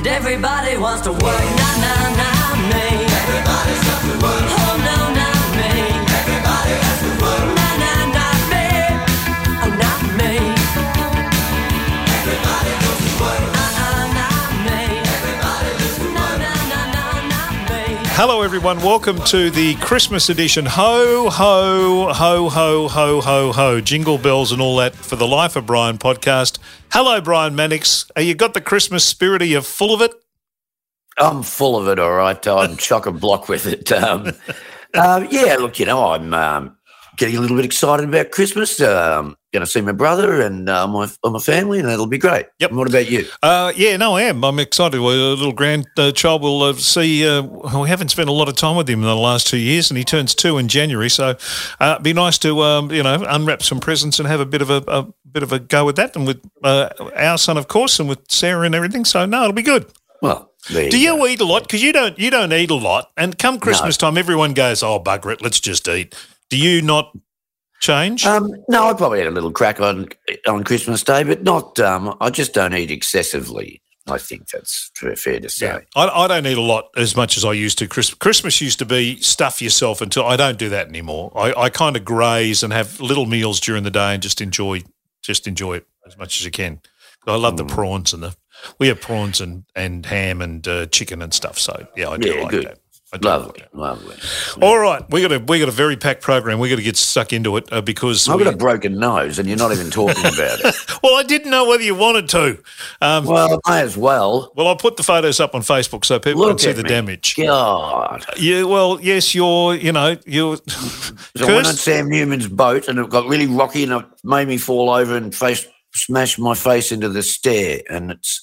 And everybody wants to work, nah, nah, nah, me. Everybody's got to work. Hello, everyone. Welcome to the Christmas edition. Ho, ho, ho, ho, ho, ho, ho. Jingle bells and all that for the Life of Brian podcast. Hello, Brian Mannix. Are you got the Christmas spirit? Are you full of it? I'm full of it, all right. I'm chock a block with it. Um, uh, yeah, look, you know, I'm um, getting a little bit excited about Christmas. Um, going to see my brother and uh, my, my family, and that'll be great. Yep. And what about you? Uh, yeah, no, I am. I'm excited. Well, a little grandchild will uh, see. Uh, we haven't spent a lot of time with him in the last two years, and he turns two in January. So, uh, it'd be nice to um, you know unwrap some presents and have a bit of a, a bit of a go with that, and with uh, our son, of course, and with Sarah and everything. So, no, it'll be good. Well, there Do you you eat a lot? Because you don't. You don't eat a lot. And come Christmas time, everyone goes, "Oh, bugger it, let's just eat." Do you not change? Um, no, I probably had a little crack on on Christmas Day, but not. Um, I just don't eat excessively. I think that's fair to say. Yeah, I, I don't eat a lot as much as I used to. Christmas, Christmas used to be stuff yourself until I don't do that anymore. I, I kind of graze and have little meals during the day and just enjoy just enjoy it as much as you can. I love Mm. the prawns and the we have prawns and, and ham and uh, chicken and stuff. So yeah, I do Yeah, like good. that. I do like Lovely, lovely. All right, we got a we got a very packed program. We got to get stuck into it uh, because I've we- got a broken nose, and you're not even talking about it. well, I didn't know whether you wanted to. Um, well, I may as well. Well, I'll put the photos up on Facebook so people can see the me. damage. God. Yeah, well, yes, you're, you know, you're. So I went on Sam Newman's boat and it got really rocky and it made me fall over and face smash my face into the stair and it's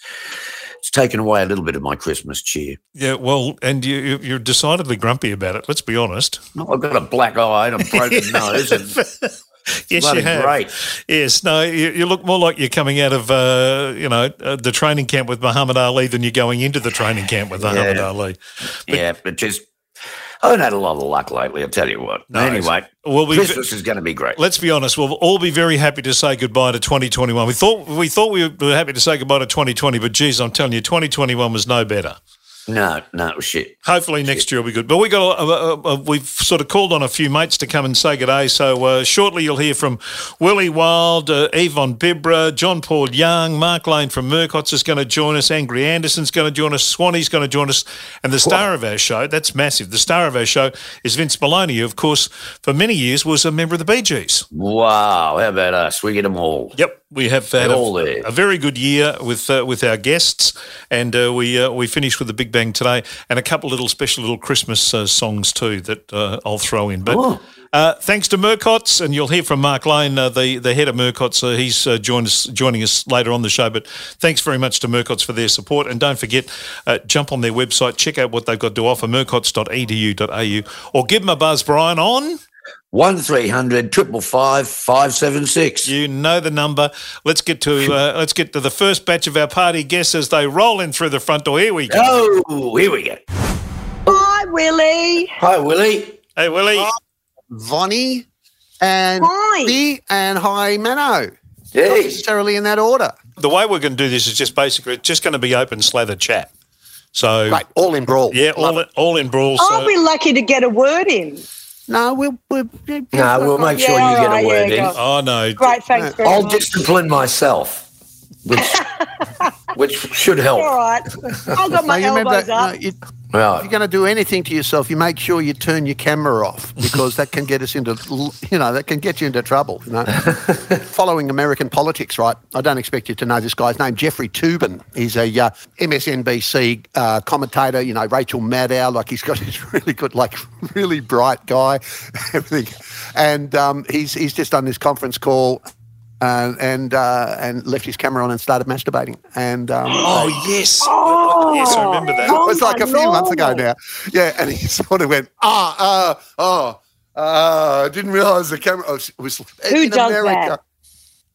it's taken away a little bit of my Christmas cheer. yeah, well, and you, you- you're decidedly grumpy about it. Let's be honest. No, I've got a black eye and a broken nose and Yes, bloody you have. great. Yes, no, you, you look more like you're coming out of, uh, you know, uh, the training camp with Muhammad Ali than you're going into the training camp with Muhammad Yeah. Ali. yeah, but just haven't had a lot of luck lately, I'll tell you what. No, anyway, well, we- Christmas is going to be great. Let's be honest. We'll all be very happy to say goodbye to 2021. We thought we thought we were happy to say goodbye to 2020, but geez, I'm telling you, 2021 was no better. No, no, shit. Hopefully next year will be good. But we got a, a, a, we've sort of called on a few mates to come and say good day. So uh, shortly you'll hear from Willie Wild, uh, Eve von Bibra, John Paul Young, Mark Lane from Murcott's is going to join us, Angry Anderson's going to join us, Swanee's going to join us, and the star of our show, that's massive. The star of our show is Vince Melouney, who of course for many years was a member of the Bee Gees. Wow, how about us? We get them all. Yep, we have had all a, there. a very good year with uh, with our guests, and uh, we uh, we finished with the Big Bang today, and a couple little special little Christmas uh, songs too that uh, I'll throw in. But Oh. uh, thanks to Murcott's, and you'll hear from Mark Lane, uh, the the head of Murcott's. Uh, he's uh, joined us joining us later on the show. But thanks very much to Murcott's for their support, and don't forget, uh, jump on their website, check out what they've got to offer, murcotts.edu.au, or give them a buzz, Brian, on. One three hundred triple five five seven six. You know the number. Let's get to uh, let's get to the first batch of our party guests as they roll in through the front door. Here we go. Oh, here we go. Hi, Willie. Hi, Willie. Hey Willie. Hi, Vonnie and Hi. Lee and Hi Mano. Not Hey. necessarily in that order. The way we're going to do this is just basically it's just going to be open slather chat. So Right, all in brawl. yeah, all in, all in brawl. I'll So be lucky to get a word in. No, we'll. we'll No, we'll make sure Yeah, you get alright, a word yeah, in. oh no, Great, thanks very I'll much. discipline myself, which which should help. All right. I've got my No, elbows that, up. no, you, Right. if you're going to do anything to yourself, you make sure you turn your camera off because that can get us into, you know, that can get you into trouble. You know, following American politics, right? I don't expect you to know this guy's name. Jeffrey Toobin. He's a uh, MSNBC uh, commentator. You know, Rachel Maddow. Like he's got this really good, like really bright guy, everything, and um, he's he's just done this conference call. Uh, and uh, and left his camera on and started masturbating. And um, oh yes, oh, yes, I remember that. it was Oh, like a few months ago now. Yeah, and he sort of went, ah, uh, oh, uh, I didn't realise the camera was. was Who in does America. that?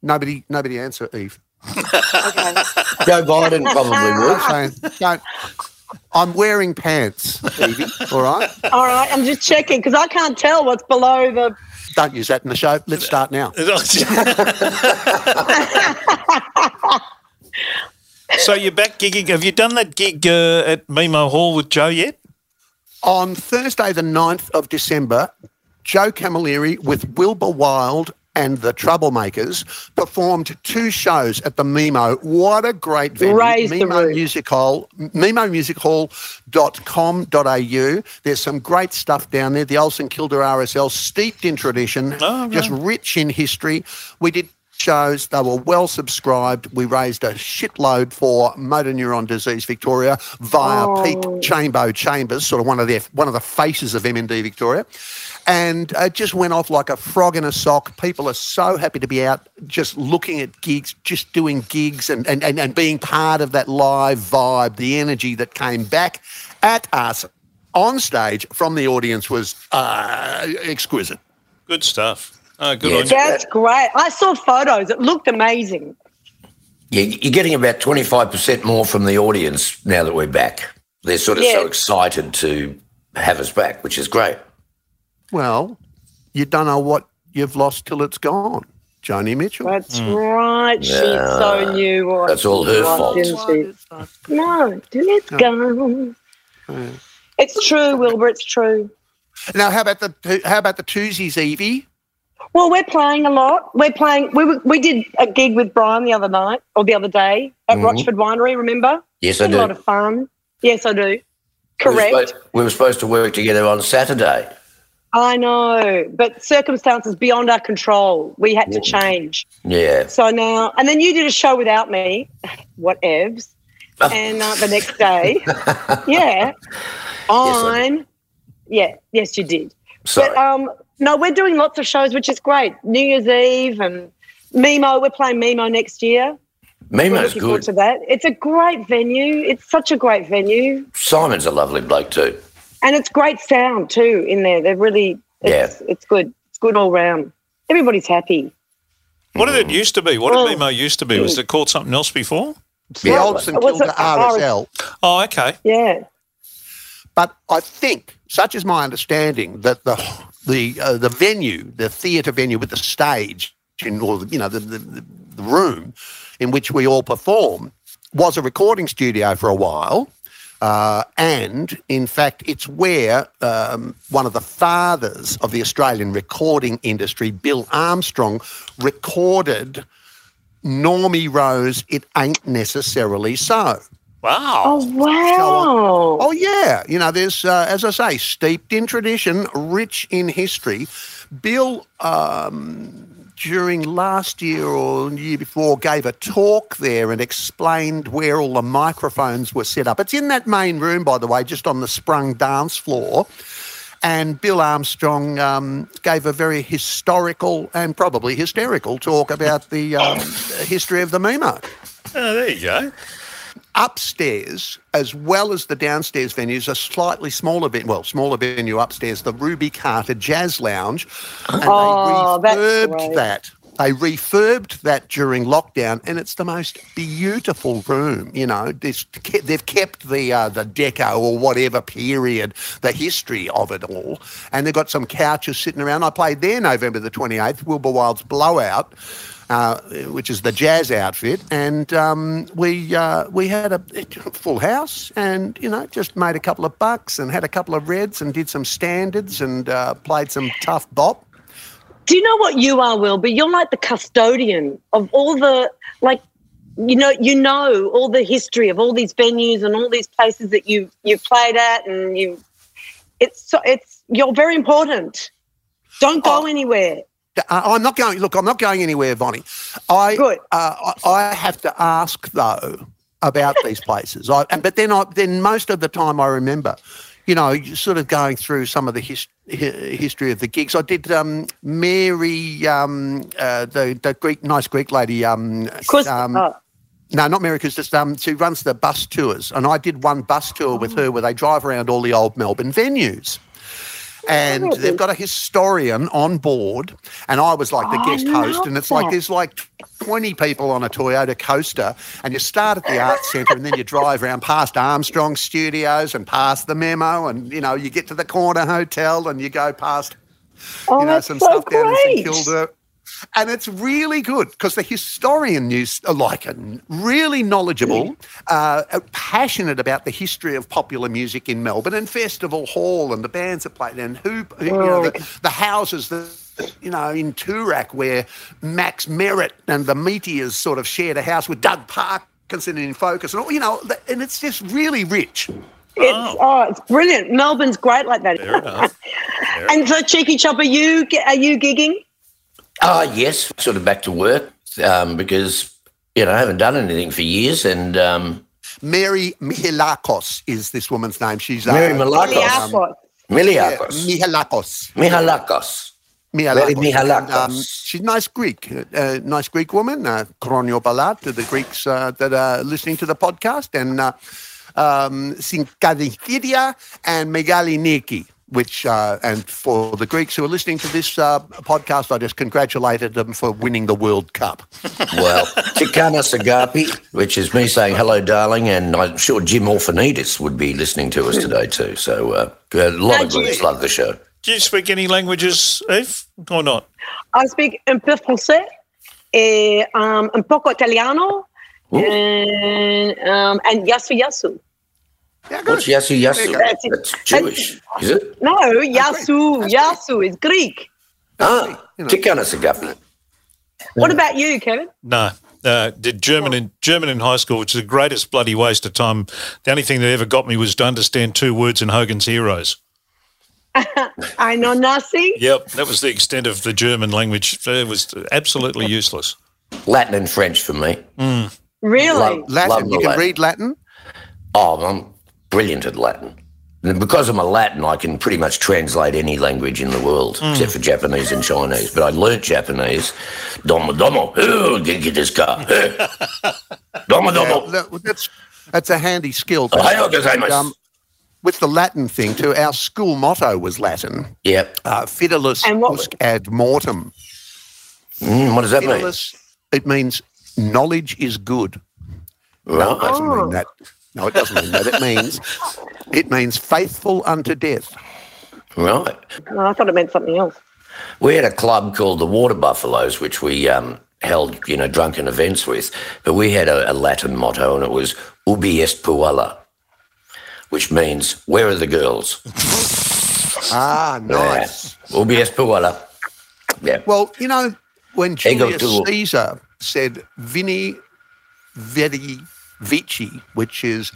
Nobody, nobody answer, Eve. Okay. Joe Biden probably would. Don't. I'm wearing pants, Evie. All right. All right. I'm just checking because I can't tell what's below the. Don't use that in the show. Let's start now. So you're back gigging. Have you done that gig uh, at Memo Hall with Joe yet? On Thursday, the 9th of December, Joe Camilleri with Wilbur Wilde and the Troublemakers performed two shows at the Memo. What a great venue. Raise the Memo roof. Music Hall, memomusichall.com.au. There's some great stuff down there. The old St Kilda RSL, steeped in tradition, Oh, just rich in history. We did shows. They were well subscribed. We raised a shitload for motor neuron disease Victoria via Oh. Pete Chambo Chambers, sort of one of their one of the faces of MND Victoria. And it just went off like a frog in a sock. People are so happy to be out just looking at gigs, just doing gigs and, and, and, and being part of that live vibe, the energy that came back at us on stage from the audience was uh, exquisite. Good stuff. Oh, good Yeah, on you. That's great. I saw photos. It looked amazing. Yeah, you're getting about 25% more from the audience now that we're back. They're sort of so excited to have us back, which is great. Well, you don't know what you've lost till it's gone. Joni Mitchell. That's right. She Yeah. so knew what That's all her she was, fault. didn't she? No, it's gone. It's true, Wilbur. It's true. Now, how about the how about the Tuesdays, Evie? Well, we're playing a lot. We're playing. We we did a gig with Brian the other night or the other day at Mhm. Rochford Winery. Remember? Yes, I Had a lot of fun. Yes, I do. We were, Correct. supposed, we were supposed to work together on Saturday. I know, but circumstances beyond our control. We had to change. Yeah. So now, and then you did a show without me. What evs? And uh, the next day, yeah, on, yeah, yes, you did. Sorry. But um, no, we're doing lots of shows, which is great. New Year's Eve and Memo. We're playing Memo next year. Memo's good. to that. It's a great venue. It's such a great venue, Simon's a lovely bloke too. And it's great sound too in there. They're really, it's, it's good. It's good all round. Everybody's happy. What did it used to be? What did Well, Memo used to be? Was it called something else before? The Yeah. old St What's Kilda oh, RSL. Oh, okay. Yeah. But I think, such is my understanding, that the the uh, the venue, the theatre venue with the stage, in, or you know the, the the room in which we all perform, was a recording studio for a while. Uh, and in fact, it's where um, one of the fathers of the Australian recording industry, Bill Armstrong, recorded Normie Rowe, It Ain't Necessarily So. Wow. Oh wow. Oh yeah, you know, there's uh, as I say, steeped in tradition, rich in history. Bill, um, during last year or the year before, gave a talk there and explained where all the microphones were set up. It's in that main room, by the way, just on the sprung dance floor. And Bill Armstrong um, gave a very historical and probably hysterical talk about the um, history of the Memo Oh, there you go. Upstairs as well as the downstairs venues a slightly smaller venue well smaller venue upstairs the ruby carter jazz lounge and Oh, they refurbed that they refurbed that during lockdown and it's the most beautiful room you know. They've kept the uh, the deco or whatever period the history of it all. And they've got some couches sitting around. I played there november the 28th wilbur wilde's blowout uh, which is the jazz outfit, and um, we uh, we had a full house, and you know just made a couple of bucks and had a couple of reds and did some standards and uh, played some tough bop. Do you know what you are, Will? But You're like the custodian of all the like you know you know all the history of all these venues and all these places that you you've played at and you it's so it's you're very important. Don't go Oh. anywhere. Uh, I'm not going. Look, I'm not going anywhere, Vonnie. I Good. Uh, I, I have to ask though about these places. I, but then, I, then most of the time, I remember, you know, sort of going through some of the his, history of the gigs. I did um, Mary, um, uh, the the Greek, nice Greek lady. Um, Chris, um, oh, no, not Mary because Just Um, she runs the bus tours, and I did one bus tour with her where they drive around all the old Melbourne venues. And Oh. they've got a historian on board, and I was like the I guest host. And it's like there's like 20 people on a Toyota Coaster, and you start at the Arts Centre, and then you drive around past Armstrong Studios and past the Memo, and you know you get to the Corner Hotel, and you go past oh you know that's some so stuff down in great. St Kilda. And it's really good because the historian news uh, like it, really knowledgeable, mm. uh, uh, passionate about the history of popular music in Melbourne and Festival Hall and the bands that played and who, you know, the, the houses that. You know, in Toorak, where Max Merritt and the Meteors sort of shared a house with Doug Parkinson in Focus, and all, you know, and it's just really rich. It's, oh. oh. it's brilliant. Melbourne's great like that. Fair enough. and so, Cheeky Chop, are you are you gigging? Ah, yes, sort of back to work um, because you know I haven't done anything for years, and um, Mary Mihalakos is this woman's name. She's Mary uh, Malakos, Airport. yeah, Miliakos, Mihalakos. Mihalakos. Mihalakos. Mary Mihalakos. And, um, she's a nice Greek, uh, nice Greek woman. Uh, Kronio Balat to the Greeks uh, that are listening to the podcast, and uh, um, Sinkadithidia and Megaliniki. Which uh, and for the Greeks who are listening to this uh, podcast, I just congratulated them for winning the World Cup. Well, Tikana Sagapi, which is me saying hello, darling, and I'm sure Jim Orphanidis would be listening to us today too. So uh, a lot of Thank you. Greeks love the show. Do you speak any languages, Eve, or not? I speak un peu français, eh, um, un poco italiano, and um, and yasu yasu. Yeah. What's Yasu Yasu? That's. That's Jewish, is it? No, yasu yasu is Greek. Ah, You know. Tikana Sagapi. What about you, Kevin? No. Uh, did German in German in high school, which is the greatest bloody waste of time. The only thing that ever got me was to understand two words in Hogan's Heroes. I know nothing. Yep, that was the extent of the German language. It was absolutely useless. Latin and French for me. Really? Love- Latin. love you can Latin. read Latin. Oh, I'm brilliant at Latin. And because I'm a Latin, I can pretty much translate any language in the world, except for Japanese and Chinese. But I learnt Japanese. Domo domo. Oh, get this car. Domo Yeah, domo. that- that's that's a handy skill. And, um, with the Latin thing too, our school motto was Latin. Yep. Uh, fidelis And usque ad mortem. Mm, what does that mean? It means knowledge is good. No, it Right. doesn't Oh. mean that. No, it doesn't mean that. It means it means faithful unto death. Right. Oh, I thought it meant something else. We had a club called the Water Buffaloes, which we um, held, you know, drunken events with. But we had a, a Latin motto, and it was "Ubi est puella," which means "Where are the girls?" Ah, nice. Yeah. Ubi est puella. Yeah. Well, you know, when Julius. Caesar said "Vini, Vedi, Vici," which is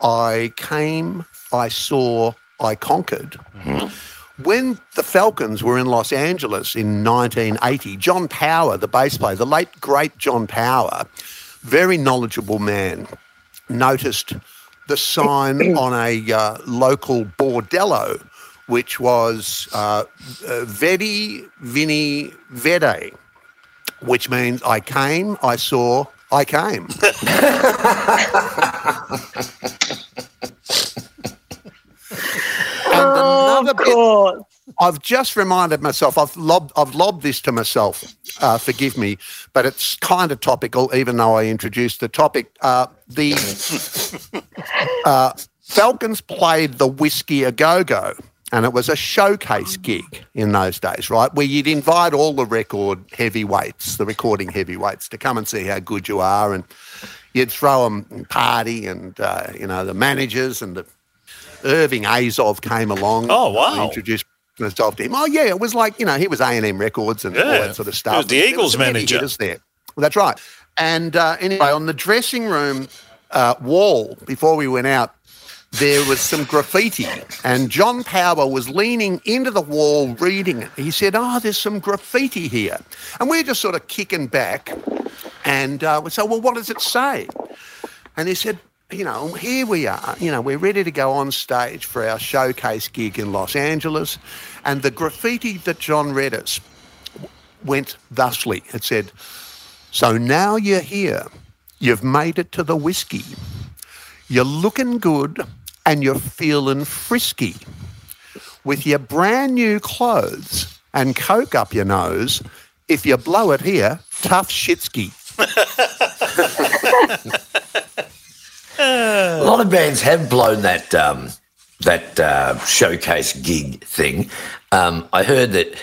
"I came, I saw, I conquered." When the Falcons were in Los Angeles in 1980, John Power, the bass player, the late great John Power, very knowledgeable man, noticed the sign on a uh, local bordello, which was uh, uh, Vedi Vini Vede, which means I came, I saw, I came. and another of bit. I've just reminded myself. I've lobbed. I've lobbed this to myself. Uh, forgive me, but it's kind of topical, even though I introduced the topic. Uh, the uh, Falcons played the Whiskey a Go Go, and it was a showcase gig in those days, right? Where you'd invite all the record heavyweights, the recording heavyweights, to come and see how good you are, and you'd throw them party, and uh, you know the managers and the Irving Azoff came along. Oh, wow. Introduced myself to him. Oh yeah, it was like you know he was A and M Records and all that sort of stuff. was the Eagles heavy manager. there. Well, that's right. And uh, anyway, on the dressing room uh, wall before we went out, there was some graffiti, and John Power was leaning into the wall reading it. He said, "Oh, there's some graffiti here," and we're just sort of kicking back, and uh, we said, "Well, what does it say?" And he said, you know, here we are, you know, we're ready to go on stage for our showcase gig in Los Angeles. And the graffiti that John read us went thusly. It said, So now you're here. You've made it to the whiskey. You're looking good and you're feeling frisky. With your brand new clothes and coke up your nose, if you blow it here, tough shitsky. A lot of bands have blown that um, that uh, showcase gig thing. Um, I heard that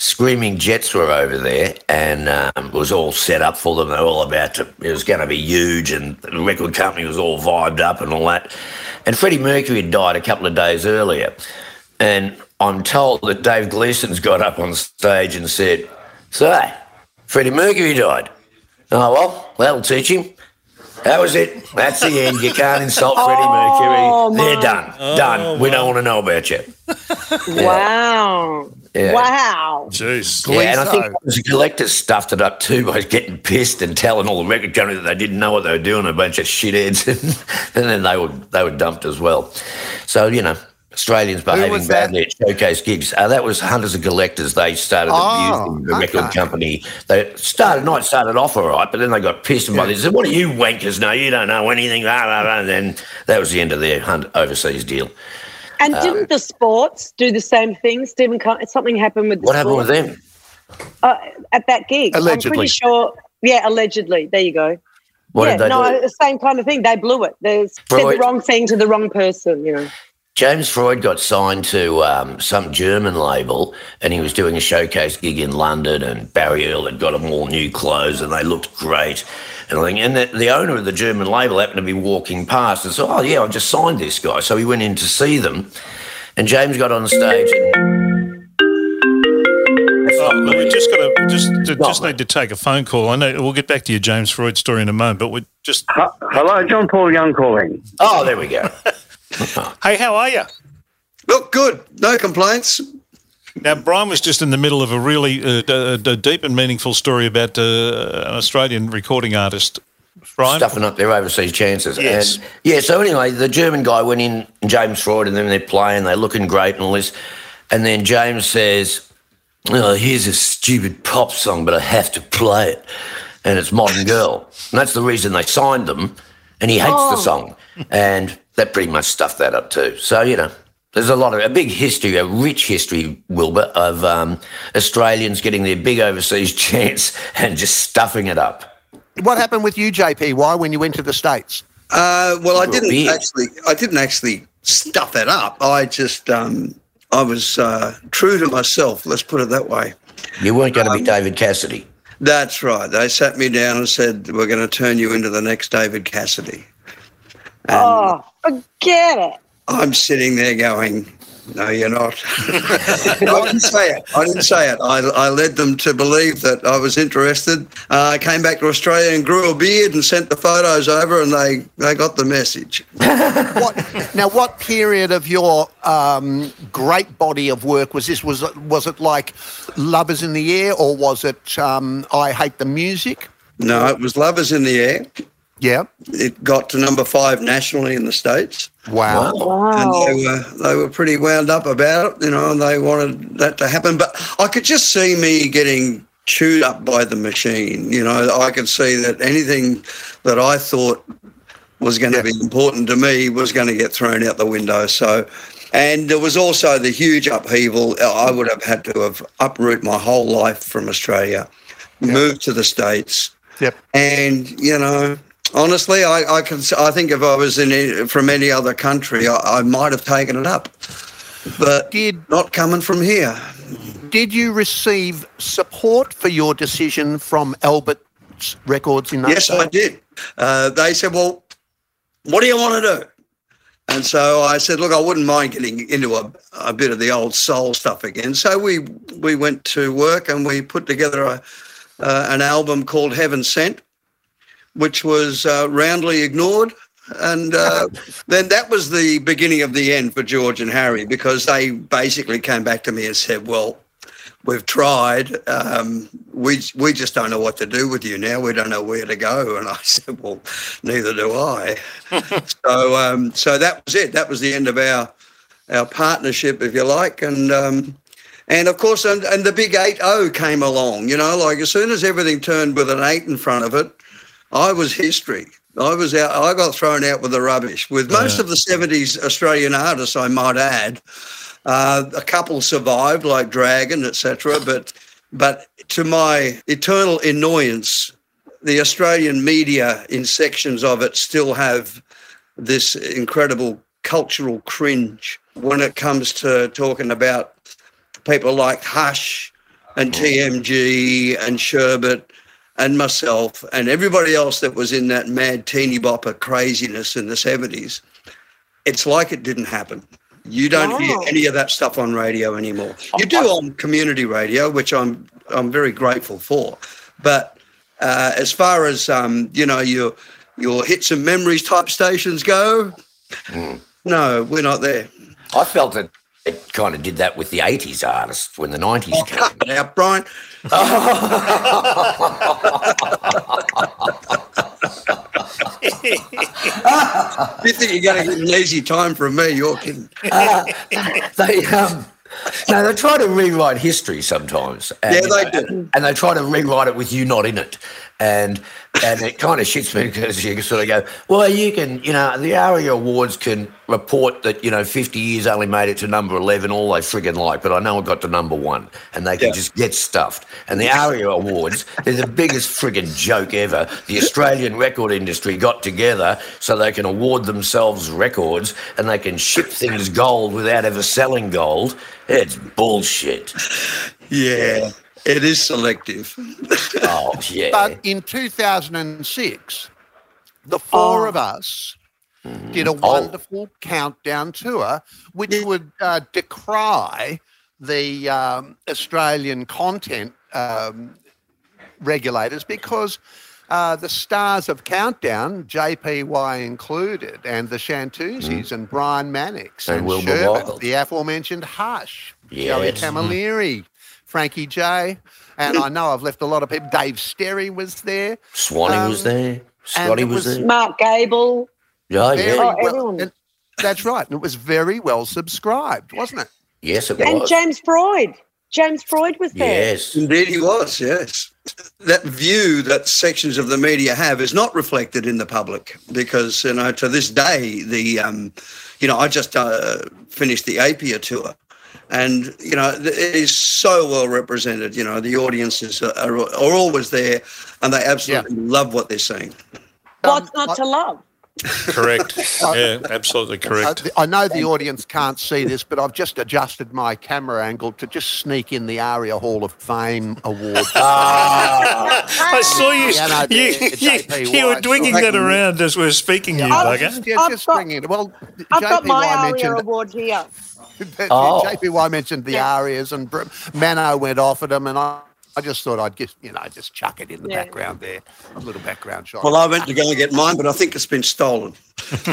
Screaming Jets were over there, and um, it was all set up for them. They were all about to. It was going to be huge, and the record company was all vibed up and all that. And Freddie Mercury had died a couple of days earlier, and I'm told that Dave Gleeson's got up on stage and said, "So, Freddie Mercury died. Oh well, that'll teach him." That was it. That's the end. You can't insult Freddie Oh, Mercury. They're my. done. done. We don't oh, want to know about you. Wow. Yeah. Wow. Jeez. Yeah, and I think so. it was the collectors stuffed it up too by getting pissed and telling all the record companies that they didn't know what they were doing, a bunch of shitheads, and then they were they were dumped as well. So you know, Australians behaving badly at showcase gigs. Uh, that was Hunters and Collectors. They started Oh, abusing the record company. They started not started off all right, but then they got pissed and by they said, "What are you wankers know? You don't know anything." Blah, blah, blah. And then that was the end of their hunt overseas deal. And didn't the sports do the same thing? Stephen, Con- something happened with the What happened with them? uh, at that gig? I'm Allegedly. pretty sure. Yeah, allegedly. There you go. What yeah, did they do? no, do? the same kind of thing. They blew it. They said the wrong thing to the wrong person. You know. James Freud got signed to um, some German label and he was doing a showcase gig in London and Barry Earl had got them all new clothes and they looked great. And, I think, and the, the owner of the German label happened to be walking past and said, oh, yeah, I just signed this guy. So he went in to see them and James got on the stage and... Oh, look, we just got to just to, just need to take a phone call. I know we'll get back to your James Freud story in a moment, but we just Hello, John Paul Young calling. Oh, there we go. hey, how are you? Look, good. No complaints. Now, Brian was just in the middle of a really uh, d- d- deep and meaningful story about uh, an Australian recording artist. Brian, stuffing up their overseas chances. Yes. And yeah, so anyway, the German guy went in, James Freud, and then they're playing, they're looking great and all this. And then James says, oh, here's a stupid pop song, but I have to play it. And it's Modern Girl. And that's the reason they signed them. And he hates the song. And that pretty much stuffed that up too. So, you know, there's a lot of a big history, a rich history, Wilbur, of um, Australians getting their big overseas chance and just stuffing it up. What happened with you, JP? Why when you went to the States? Uh, well, I didn't beer. actually. I didn't actually stuff it up. I just. Um, I was uh, true to myself. Let's put it that way. You weren't going to Um, be David Cassidy. That's right. They sat me down and said, "We're going to turn you into the next David Cassidy." And Oh, forget it. I'm sitting there going, "No, you're not." I didn't say it. I didn't say it. I, I led them to believe that I was interested. Uh, I came back to Australia and grew a beard and sent the photos over, and they they got the message. What, now, what period of your um, great body of work was this? Was it, was it like Love Is in the Air or was it um, I Hate the Music? No, it was Love Is in the Air. Yeah. It got to number five nationally in the states, Wow. Oh, wow. and they were they were pretty wound up about it, you know, and they wanted that to happen. But I could just see me getting chewed up by the machine. You know, I could see that anything that I thought was going to be important to me was going to get thrown out the window. So. And there was also the huge upheaval. I would have had to have uproot my whole life from Australia, moved to the States, Yep. and you know, honestly, I, I can. I think if I was in from any other country, I, I might have taken it up, but Did not coming from here. Did you receive support for your decision from Albert's Records in Yes, I did. Uh, they said, "Well, what do you want to do?" And so I said, "Look, I wouldn't mind getting into a, a bit of the old soul stuff again." So we we went to work and we put together a, uh, an album called Heaven Sent, which was uh, roundly ignored. And uh, then that was the beginning of the end for George and Harry because they basically came back to me and said, "Well, we've tried. Um, we we just don't know what to do with you now. We don't know where to go." And I said, "Well, neither do I." so um, so that was it. That was the end of our our partnership, if you like, and. Um, and of course, and, and the big 8 0 came along, you know, like as soon as everything turned with an eight in front of it, I was history. I was out, I got thrown out with the rubbish. With most of the 70s Australian artists, I might add, uh, a couple survived, like Dragon, etc. But, but to my eternal annoyance, the Australian media in sections of it still have this incredible cultural cringe when it comes to talking about people like Hush and TMG and Sherbet and myself and everybody else that was in that mad teeny bopper craziness in the 70s, it's like it didn't happen. You don't hear any of that stuff on radio anymore. You do on community radio, which I'm I'm very grateful for. But uh, as far as um, you know, your your hits and memories type stations go, no, we're not there. I felt that it kind of did that with the 80s artists when the 90s came. Cut out, Brian. You think you're going to get an easy time from me? You're kidding. they um no, they try to rewrite history sometimes. And, Yeah, they do. And they try to rewrite it with you not in it. And and it kind of shits me because you sort of go, well, you can, you know, the ARIA Awards can report that, you know, 50 years only made it to number 11, all they friggin' like, but I know it got to number one. And they can Yeah. just get stuffed. And the ARIA Awards, they're the biggest friggin' joke ever. The Australian record industry got together so they can award themselves records and they can ship things gold without ever selling gold. It's bullshit. Yeah, it is selective. Oh, yeah. But in 2006, the four of us did a wonderful countdown tour, which would uh, decry the um, Australian content um, regulators because uh, the stars of Countdown, JPY included, and the Shantoozies and Brian Mannix And and, Wilbur Sherbet, Wilde. the aforementioned Hush, Joey Yes. Camilleri, Frankie J. And I know I've left a lot of people. Dave Sterry was there. Swanee um, was there. Scotty was, was there. Mark Gable. Yeah, yeah. Oh, well- everyone. and that's right. And it was very well subscribed, wasn't it? Yes, it was. And. James Freud. James Freud was there. Yes. Indeed, he was. Yes, that view that sections of the media have is not reflected in the public because you know to this day the um, you know I just uh, finished the Apia tour. And you know it is so well represented. You know the audiences are, are, are always there, and they absolutely love what they're seeing. What's Um, not to love? Correct. yeah, absolutely correct. th- I know the audience can't see this, but I've just adjusted my camera angle to just sneak in the ARIA Hall of Fame award. Ah. I saw you. Yeah, no, you, the- the you, you were White dwinging story. that around as we were speaking, you I've bugger. just, yeah, I've just got- bring it. Well, I've got my JPY ARIA mentioned award here. Oh. JPY mentioned the Arias and Br- Mano went off at them, and I, I just thought I'd just you know just chuck it in the Yeah. background there, a little background shot. Well, I went to go and get mine, but I think it's been stolen.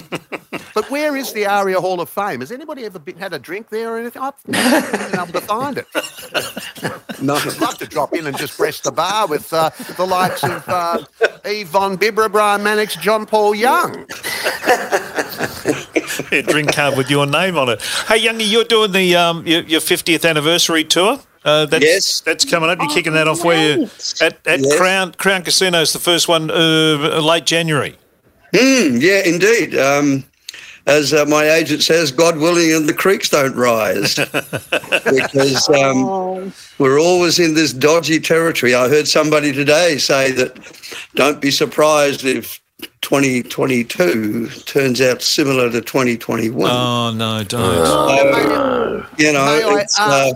but where is the Aria Hall of Fame? Has anybody ever been, had a drink there or anything? I've never been able to find it. No. I'd love to drop in and just press the bar with uh, the likes of uh, Eve Von Bibra, Brian Mannix, John Paul Young. A drink card with your name on it. Hey, Youngie, you're doing the um, your, your 50th anniversary tour. Uh, that's, Yes. that's coming up. You're kicking that off where you great. at, at Yes. Crown Crown Is the first one uh, late January. Mm, yeah, indeed. Um, as uh, my agent says, God willing, and the creeks don't rise, because um, Oh, we're always in this dodgy territory. I heard somebody today say that don't be surprised if 2022 turns out similar to 2021. Oh no, don't. So, you know, May I it's, uh,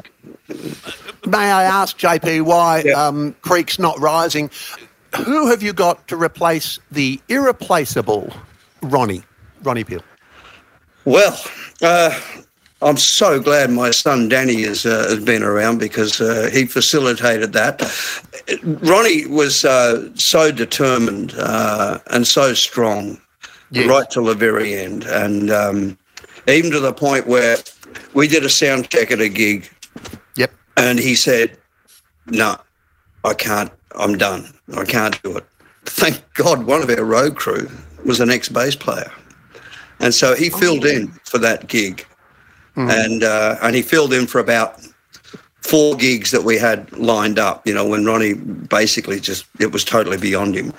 May I ask, JP, why Yeah. um, Creek's not rising? Who have you got to replace the irreplaceable Ronnie, Ronnie Peel? Well, uh, I'm so glad my son Danny has, uh, has been around because uh, he facilitated that. Ronnie was uh, so determined uh, and so strong Yes. right till the very end. And um, even to the point where we did a sound check at a gig. And he said, No, I can't. I'm done. I can't do it. Thank God one of our road crew was an ex bass player. And so he filled in for that gig. And uh, and he filled in for about four gigs that we had lined up, you know, when Ronnie basically just, it was totally beyond him.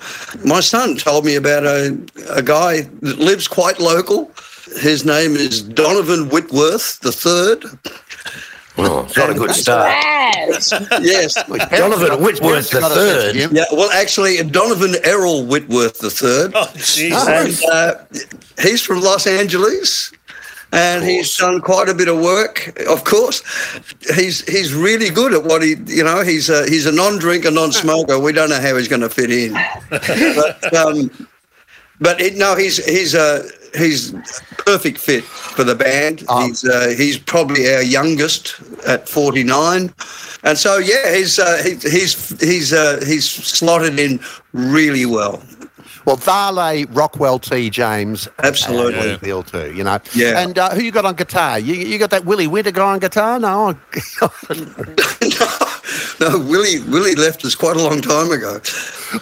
My son told me about a, a guy that lives quite local. His name is Donovan Whitworth the third. Oh, it's not a good start. Yes. Yes. Donovan Whitworth the third. Yeah, well, actually, Donovan Errol Whitworth the third. Oh, Jesus. And, uh, he's from Los Angeles, and he's done quite a bit of work. Of course, he's he's really good at what he you know he's a, he's a non-drinker, non-smoker. We don't know how he's going to fit in, but um, but it, no, he's he's a he's perfect fit for the band. Oh. He's uh, he's probably our youngest at 49, and so yeah, he's uh, he, he's he's uh, he's slotted in really well. Well, Varley, Rockwell, T. James, Absolutely. uh, Bill too. You know. Yeah. And uh, who you got on guitar? You you got that Willie Winter guy on guitar? No. no, Willie Willie left us quite a long time ago.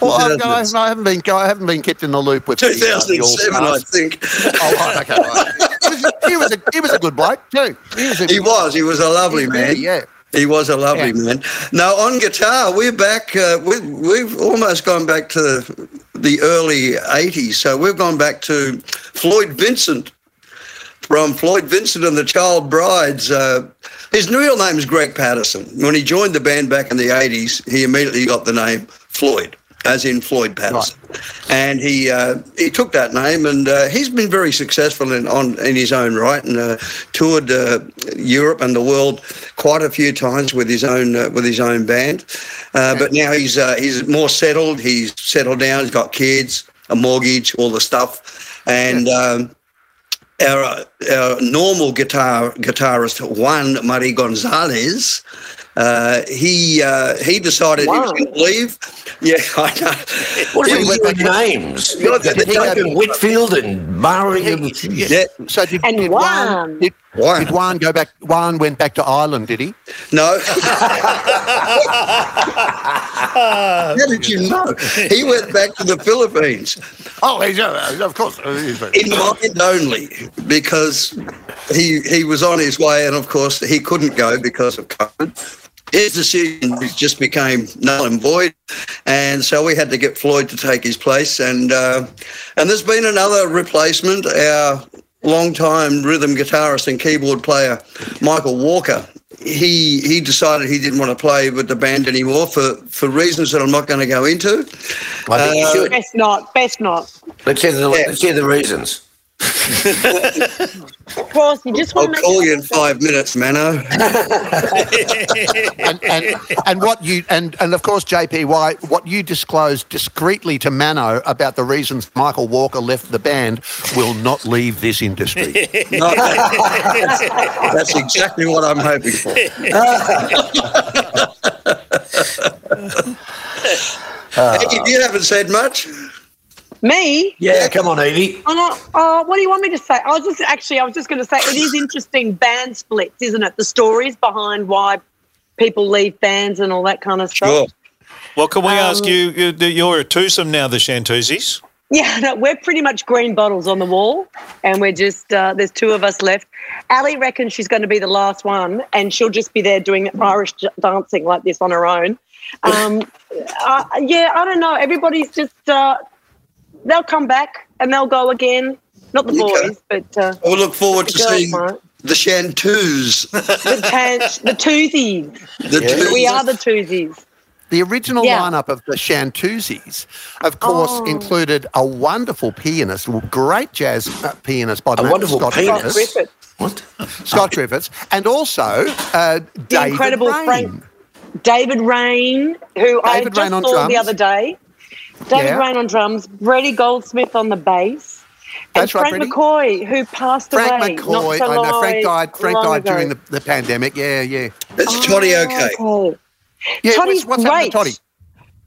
well, I, I haven't been I haven't been kept in the loop with the, uh, the 2007, I think. Oh, right, okay. Right. He, was, he was a he was a good bloke too. He was He was. He was a lovely man. Yeah. He was a lovely Yeah. man. Now on guitar, we're back. Uh, we, we've almost gone back to the early '80s. So we've gone back to Floyd Vincent from Floyd Vincent and the Child Brides. Uh, his real name is Greg Patterson. When he joined the band back in the '80s, he immediately got the name Floyd, as in Floyd Patterson, and he uh, he took that name, and uh, he's been very successful in on in his own right, and uh, toured uh, Europe and the world quite a few times with his own uh, with his own band. Uh, but now he's uh, he's more settled. He's settled down. He's got kids, a mortgage, all the stuff, and. Um, our, our normal guitar guitarist Juan Marie Gonzalez, uh, he uh, he decided he was going to leave. Yeah, I know. What He are was- the names? Yeah, Duncan Duncan- Whitfield and Murray. and- Yeah, So did, And did Juan. Did, Juan. did Juan go back? Juan went back to Ireland, did he? no. How did you know? He went back to the Philippines. Oh, he's, uh, of course. uh, in mind only because he he was on his way and of course he couldn't go because of COVID. His decision just became null and void, and so we had to get Floyd to take his place. And uh, and there's been another replacement. Our longtime rhythm guitarist and keyboard player, Michael Walker. He he decided he didn't want to play with the band anymore for, for reasons that I'm not going to go into. I think you Uh, should. Best not. Best not. Let's hear the, let's hear the reasons. Of course, you just I'll want to call you in five minutes, Mano. and, and and what you and and of course JP White, what you disclosed discreetly to Mano about the reasons Michael Walker left the band will not leave this industry. No, that's, that's exactly what I'm hoping for. Eddie, you haven't said much. Me. Yeah, come on, Evie. Oh, oh, what do you want me to say? I was just actually, I was just going to say, it is interesting band splits, isn't it? The stories behind why people leave bands and all that kind of stuff. Sure. Well, can we ask Um, you? you- You're a twosome now, the Shantoozies. Yeah, no, we're pretty much green bottles on the wall, and we're just uh, there's two of us left. Ali reckons she's going to be the last one, and she'll just be there doing Irish dancing like this on her own. Um, uh, yeah, I don't know. Everybody's just uh, they'll come back and they'll go again. Not the Okay. boys, but uh, We'll look forward to seeing might. the Shantoos. The, tan- the twosies. The twos. We are the twosies. The original Yeah. lineup of the Shantoozies, of course, Oh. included a wonderful pianist, great jazz uh, pianist by the A name of wonderful Scott pianist? Griffiths, What? Scott Griffiths, and also uh, The David incredible Rain. Frank David Rain, who I just Rain saw drums. the other day. David Yeah. Rain on drums, Brady Goldsmith on the bass, and That's Frank Brady. McCoy, who passed Frank away. McCoy, not so I know Frank died. Frank died ago. during the, the pandemic. Yeah, yeah, Is Toddy Oh, okay? okay. yeah. Toddy's what's, what's happened to great. Toddy?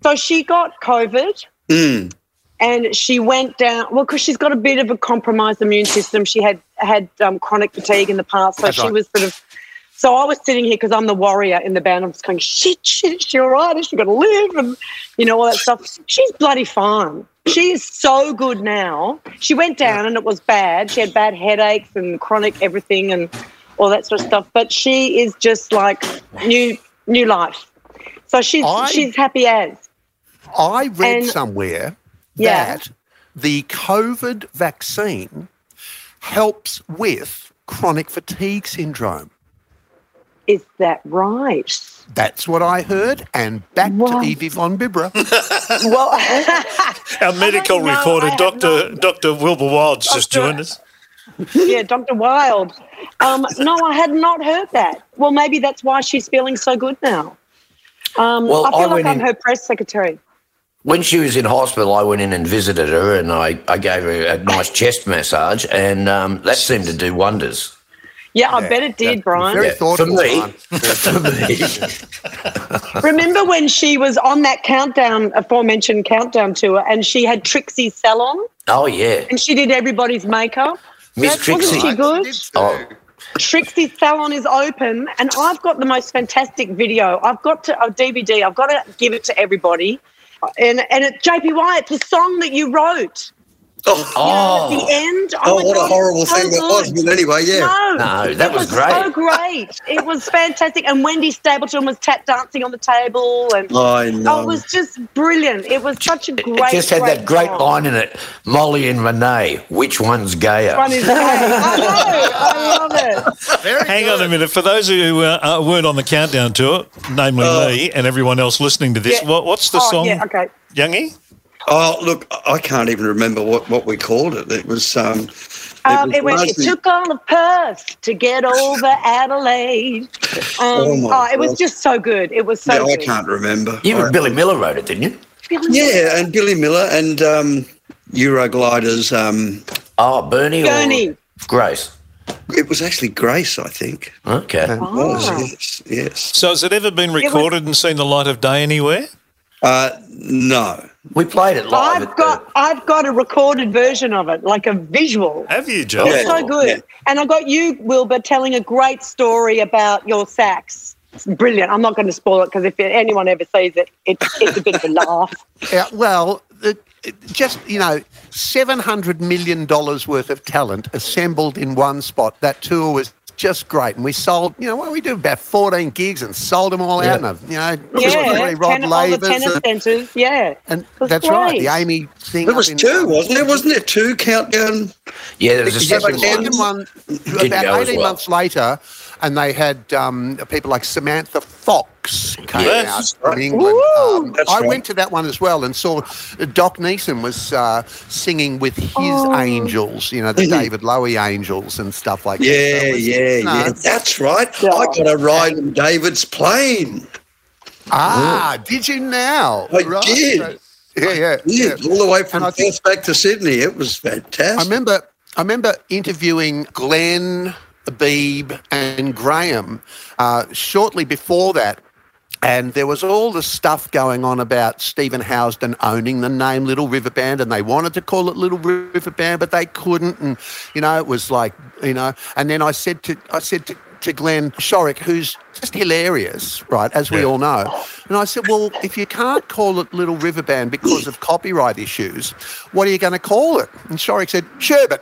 So she got COVID Mm. and she went down. Well, because she's got a bit of a compromised immune system. She had had um, chronic fatigue in the past, so That's she right. was sort of. So I was sitting here because I'm the warrior in the band. I'm just going, shit, shit, is she all right? Is she going to live? And you know all that stuff. She's bloody fine. She is so good now. She went down and it was bad. She had bad headaches and chronic everything and all that sort of stuff. But she is just like new new life. So she's I- she's happy as. I read And- somewhere Yeah. that the COVID vaccine helps with chronic fatigue syndrome. Is that right? That's what I heard. And back Wow. to Evie von Bibra. Well, Our medical reporter, I have Doctor Doctor Wilbur Wilde's just joined us. yeah, Dr. Wilde. Um, no, I had not heard that. Well, maybe that's why she's feeling so good now. Um, Well, I feel I like I'm in- her press secretary. When she was in hospital, I went in and visited her, and I, I gave her a nice chest massage, and um, that seemed to do wonders. Yeah, I bet it did, Brian. Very Yeah, thoughtful. for me. For me. Remember when she was on that countdown, aforementioned countdown tour, and she had Trixie's salon Oh yeah, and she did everybody's makeup? Miss That- wasn't Trixie. she good? Did. Oh, Trixie's salon is open, and I've got the most fantastic video. I've got to oh, a DVD. I've got to give it to everybody. And and it, JP Wyatt, the song that you wrote Oh, at the oh, end. oh my what a horrible it's so thing that was. But anyway, yeah. No, No, that it was great. So great. It was fantastic. And Wendy Stapleton was tap dancing on the table, and I oh, know. it was just brilliant. It was such a it great. just had that great song. line in it. Molly and Renee, which one's gayer? One is gay. I know. I love it. Very Hang on a minute. For those who uh, uh, weren't on the countdown tour, namely Oh. me and everyone else listening to this, Yeah. what, what's the oh, song, yeah. Okay. Youngie? Oh, look, I can't even remember what, what we called it. It was. Um, Um, was it, went, it took all of Perth to get over Adelaide. Um, Oh, oh, my it was just so good. It was so yeah, I can't remember. You and Billy Miller wrote it, didn't you? Yeah, and Billy Miller and um, Eurogliders. Um, Oh, Bernie. or Bernie. Grace. it was actually Grace, I think. Okay. It was, Ah. yes, yes. So has it ever been was- recorded and seen the light of day anywhere? Uh, no. We played it live. I've at got I've got a recorded version of it, like a visual. Have you, Joe? Yeah. So good. Yeah. And I got you, Wilbur, telling a great story about your sax. It's brilliant. I'm not going to spoil it because if anyone ever sees it, it's, it's a bit of a laugh. Yeah, well, it, it- just, you know, $700 million worth of talent assembled in one spot. That tour was just great. And we sold, you know, what we do about 14 gigs and sold them all out. And, you know, Yeah, Rod ten, all the Lavers tennis and, centres. Yeah, and was that's right, the Amy thing. There was in- two, wasn't there? Wasn't there two countdown? Yeah, there was a Yeah, second one. second one, about 18 well. months later, and they had um, people like Samantha Fox came Yes, out from. England. Um, I right. went to that one as well and saw Doc Neeson was uh, singing with his Oh. angels, you know, the David Lowy angels and stuff like that. So Yeah, was, yeah, you yeah. That's right. Yeah. I got a ride in David's plane. Ah, did you now? I did. So- yeah, yeah, Yeah, yeah. all the way from And I think- Perth back to Sydney. It was fantastic. I remember I remember interviewing Glenn, Beebe, and Graham uh, shortly before that. And there was all the stuff going on about Stephen Housden owning the name Little River Band, and they wanted to call it Little River Band, but they couldn't. And you know, it was like you know. And then I said to I said to, to Glenn Shorrock, who's just hilarious, right, as we Yeah. all know. And I said, well, if you can't call it Little River Band because of copyright issues, what are you going to call it? And Shorrock said, Sherbet.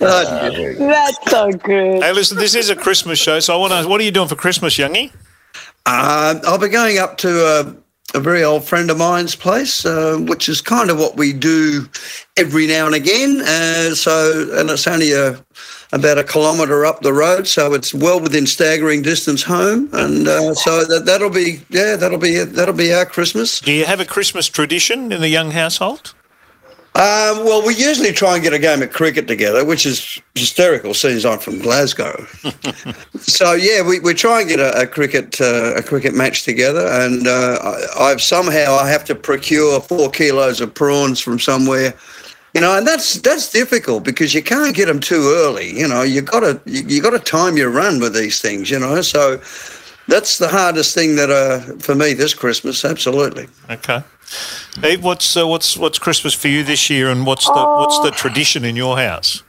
Uh, that's so good. Hey, listen, this is a Christmas show, so I want to. What are you doing for Christmas, Youngie? Uh, I'll be going up to a, a very old friend of mine's place, uh, which is kind of what we do every now and again. Uh, so, and it's only a, about a kilometre up the road, so it's well within staggering distance home. And uh, so that, that'll be, yeah, that'll be that'll be our Christmas. Do you have a Christmas tradition in the Young household? Um, well, we usually try and get a game of cricket together, which is hysterical, as I'm from Glasgow. so yeah, we, we try and get a, a cricket uh, a cricket match together, and uh, I, I've somehow I have to procure four kilos of prawns from somewhere. You know, and that's that's difficult because you can't get them too early. You know, you got to you, you got to time your run with these things. You know, so that's the hardest thing that uh, for me this Christmas. Absolutely. Okay. Eve, what's uh, what's what's Christmas for you this year, and what's the what's Oh. the tradition in your house?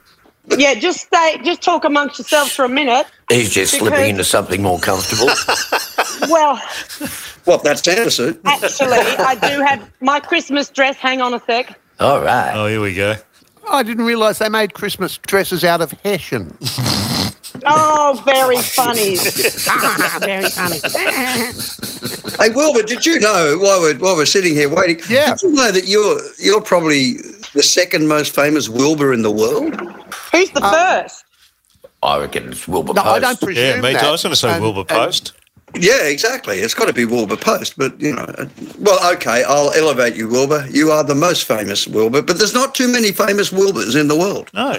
Yeah, just stay, just talk amongst yourselves for a minute. He's just Because- slipping into something more comfortable. Well, What that's Santa suit? actually, I do have my Christmas dress. Hang on a sec. All right. Oh, here we go. I didn't realise they made Christmas dresses out of Hessian. Oh, very funny. very funny. Hey Wilbur, did you know while we're while we're sitting here waiting? Yeah. Did you know that you're you're probably the second most famous Wilbur in the world? Who's the first? I reckon it's Wilbur No, Post. I don't presume Yeah, mate. that. I was going to say And- Wilbur and- Post. Yeah, exactly. It's got to be Wilbur Post, but you know, uh, well, okay, I'll elevate you, Wilbur. You are the most famous Wilbur, but there's not too many famous Wilburs in the world. No.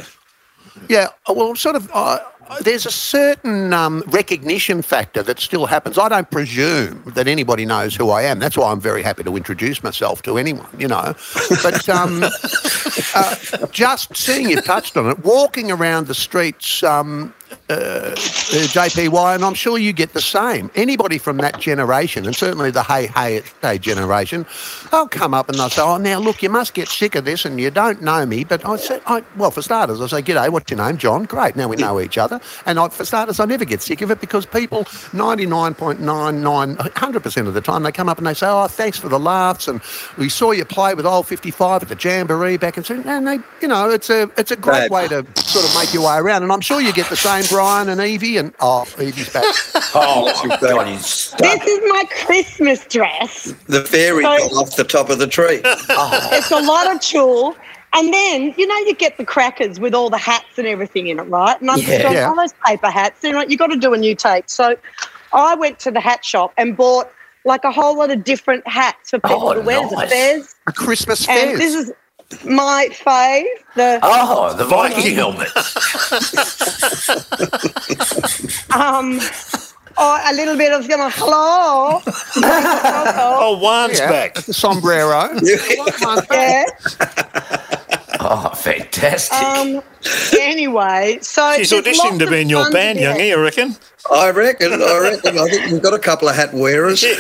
Yeah, well, sort of. Uh, there's a certain um, recognition factor that still happens. I don't presume that anybody knows who I am. That's why I'm very happy to introduce myself to anyone, you know. But um, uh, just seeing you touched on it, walking around the streets, um, uh, uh, JPY, and I'm sure you get the same. Anybody from that generation, and certainly the hey, hey, hey generation, they'll come up and they'll say, oh, now look, you must get sick of this and you don't know me. But I say, I, well, for starters, I say, g'day, what's your name? John. Great, now we know each other. And I, for starters, I never get sick of it because people, 99.99, 100% of the time, they come up and they say, oh, thanks for the laughs. And we saw you play with Ol' 55 at the Jamboree back in, and they, you know, it's a, it's a great way to sort of make your way around. And I'm sure you get the same, Brian and Evie, and oh, Evie's back. Oh, God, he's stuck. This is my Christmas dress. The fairy So- got off the top of the tree. It's a lot of tulle. And then, you know, you get the crackers with all the hats and everything in it, right? And I'm Yeah. just going, Yeah. oh, those paper hats, you know, you got to do a new take. So I went to the hat shop and bought like a whole lot of different hats for people Oh, to wear as a fairs. A Christmas And fairs. this is my fave. The Oh, the Viking helmet. um, oh, a little bit of you know, hello. Oh, Juan's yeah, back. the sombrero. yeah. Oh, fantastic. Um. Anyway, so She's there's auditioning to be in your band, to get. youngie, you reckon? I reckon. I reckon. I think we've got a couple of hat wearers.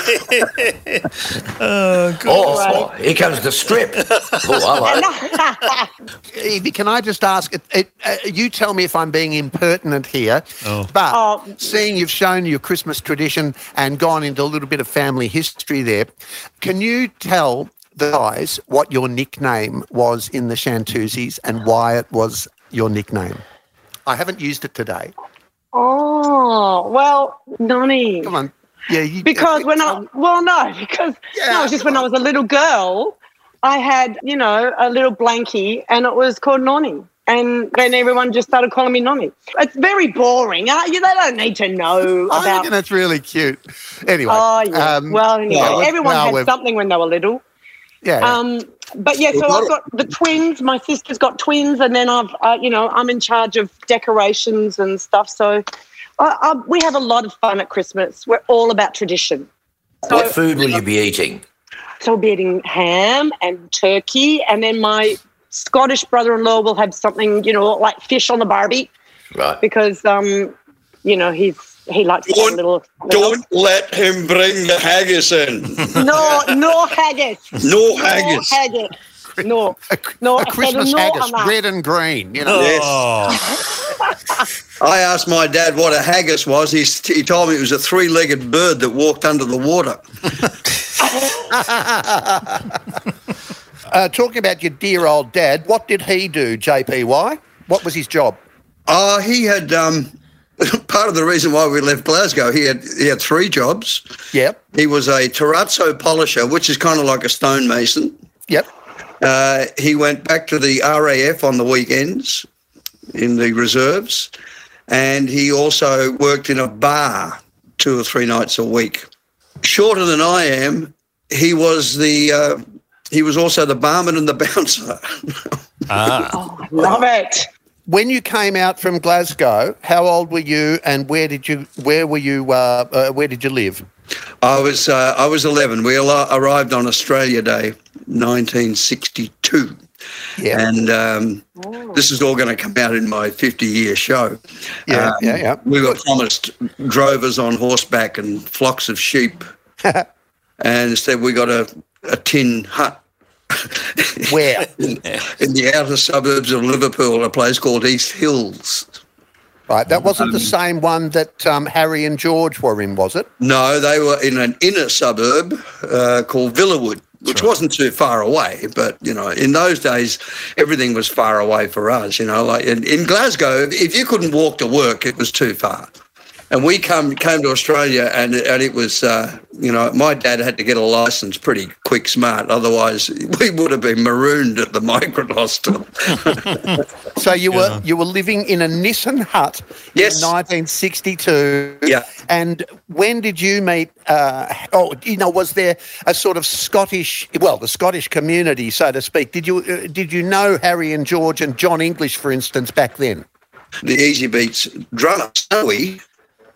Oh, good. oh, here comes the strip. Oh, hello. Evie, can I just ask? It, it, uh, you tell me if I'm being impertinent here. Oh. But Oh. seeing you've shown your Christmas tradition and gone into a little bit of family history there, can you tell the guys what your nickname was in the Shantoozies and why it was your nickname? I haven't used it today. Oh well, Nonny. Come on. Yeah, you, Because when I well no because no, it was just when I was a little girl, I had you know a little blankie and it was called Nonny. And then everyone just started calling me Nonny. It's very boring. Uh, you, they don't need to know I about. that's really cute. Anyway. Oh yeah. um, well, anyway, well, everyone had something when they were little. Yeah. yeah. Um, but yeah, so I've got the twins. My sister's got twins, and then I've, uh, you know, I'm in charge of decorations and stuff. So I, I, we have a lot of fun at Christmas. We're all about tradition. So, What food will you be eating? so we'll be eating ham and turkey, and then my Scottish brother-in-law will have something, you know, like fish on the barbie Right. because, um, you know, he's he likes to have a Don't- little. Don't let him bring the haggis in. No, no haggis. No haggis. No haggis. haggis. No, a, no. a I said Christmas no haggis, red and green. You know. Yes. Oh, I asked my dad what a haggis was. He, he told me it was a three legged bird that walked under the water. Uh, talking about your dear old dad, what did he do, JPY? What was his job? Uh, he had um, part of the reason why we left Glasgow. He had he had three jobs. Yep, He was a terrazzo polisher, which is kind of like a stonemason. yep. Uh, he went back to the RAF on the weekends in the reserves, and he also worked in a bar two or three nights a week. Shorter than I am, he was the uh, he was also the barman and the bouncer. ah. Oh, I love it. When you came out from Glasgow, how old were you, and where did you where were you uh, uh, where did you live? I was uh, I was eleven. We al- arrived on Australia Day, nineteen sixty two. Yeah, And um, this is all going to come out in my 50 year show. yeah, Um, yeah, yeah. We were promised drovers on horseback and flocks of sheep. and instead, we got a, a tin hut Where? in, in the outer suburbs of Liverpool, a place called East Hills. Right, that wasn't the same one that um, Harry and George were in, was it? No, they were in an inner suburb uh, called Villawood, which wasn't too far away. But, you know, in those days, everything was far away for us. You know, like in, in Glasgow, if you couldn't walk to work, it was too far. And we come came to Australia, and and it was uh, you know my dad had to get a license pretty quick, smart. Otherwise, we would have been marooned at the migrant hostel. So you were you were living in a Nissen hut Yes. in 1962. Yeah. And when did you meet? Uh, oh, you know, was there a sort of Scottish, well, the Scottish community, so to speak? Did you uh, did you know Harry and George and John English, for instance, back then? the Easybeats drummer Snowy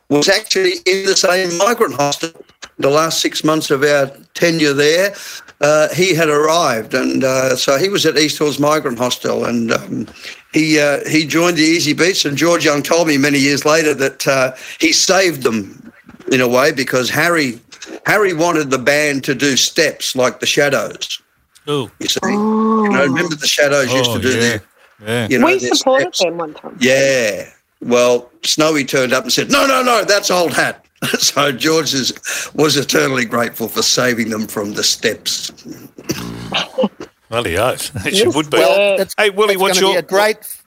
was actually in the same migrant hostel. The last six months of our tenure there, uh, he had arrived, and uh, so he was at East Hills Migrant Hostel, and um, he uh, he joined the Easybeats. And George Young told me many years later that uh, he saved them in a way because Harry Harry wanted the band to do steps like the Shadows. Oh, You see, you know, remember the Shadows used Oh, to do yeah. their yeah. you know we supported steps. them one time. Yeah. Well, Snowy turned up and said, "No, no, no, that's old hat." so George is, was eternally grateful for saving them from the steps. Bloody oath. She would be. Well, hey, Willie, what's gonna be your a great?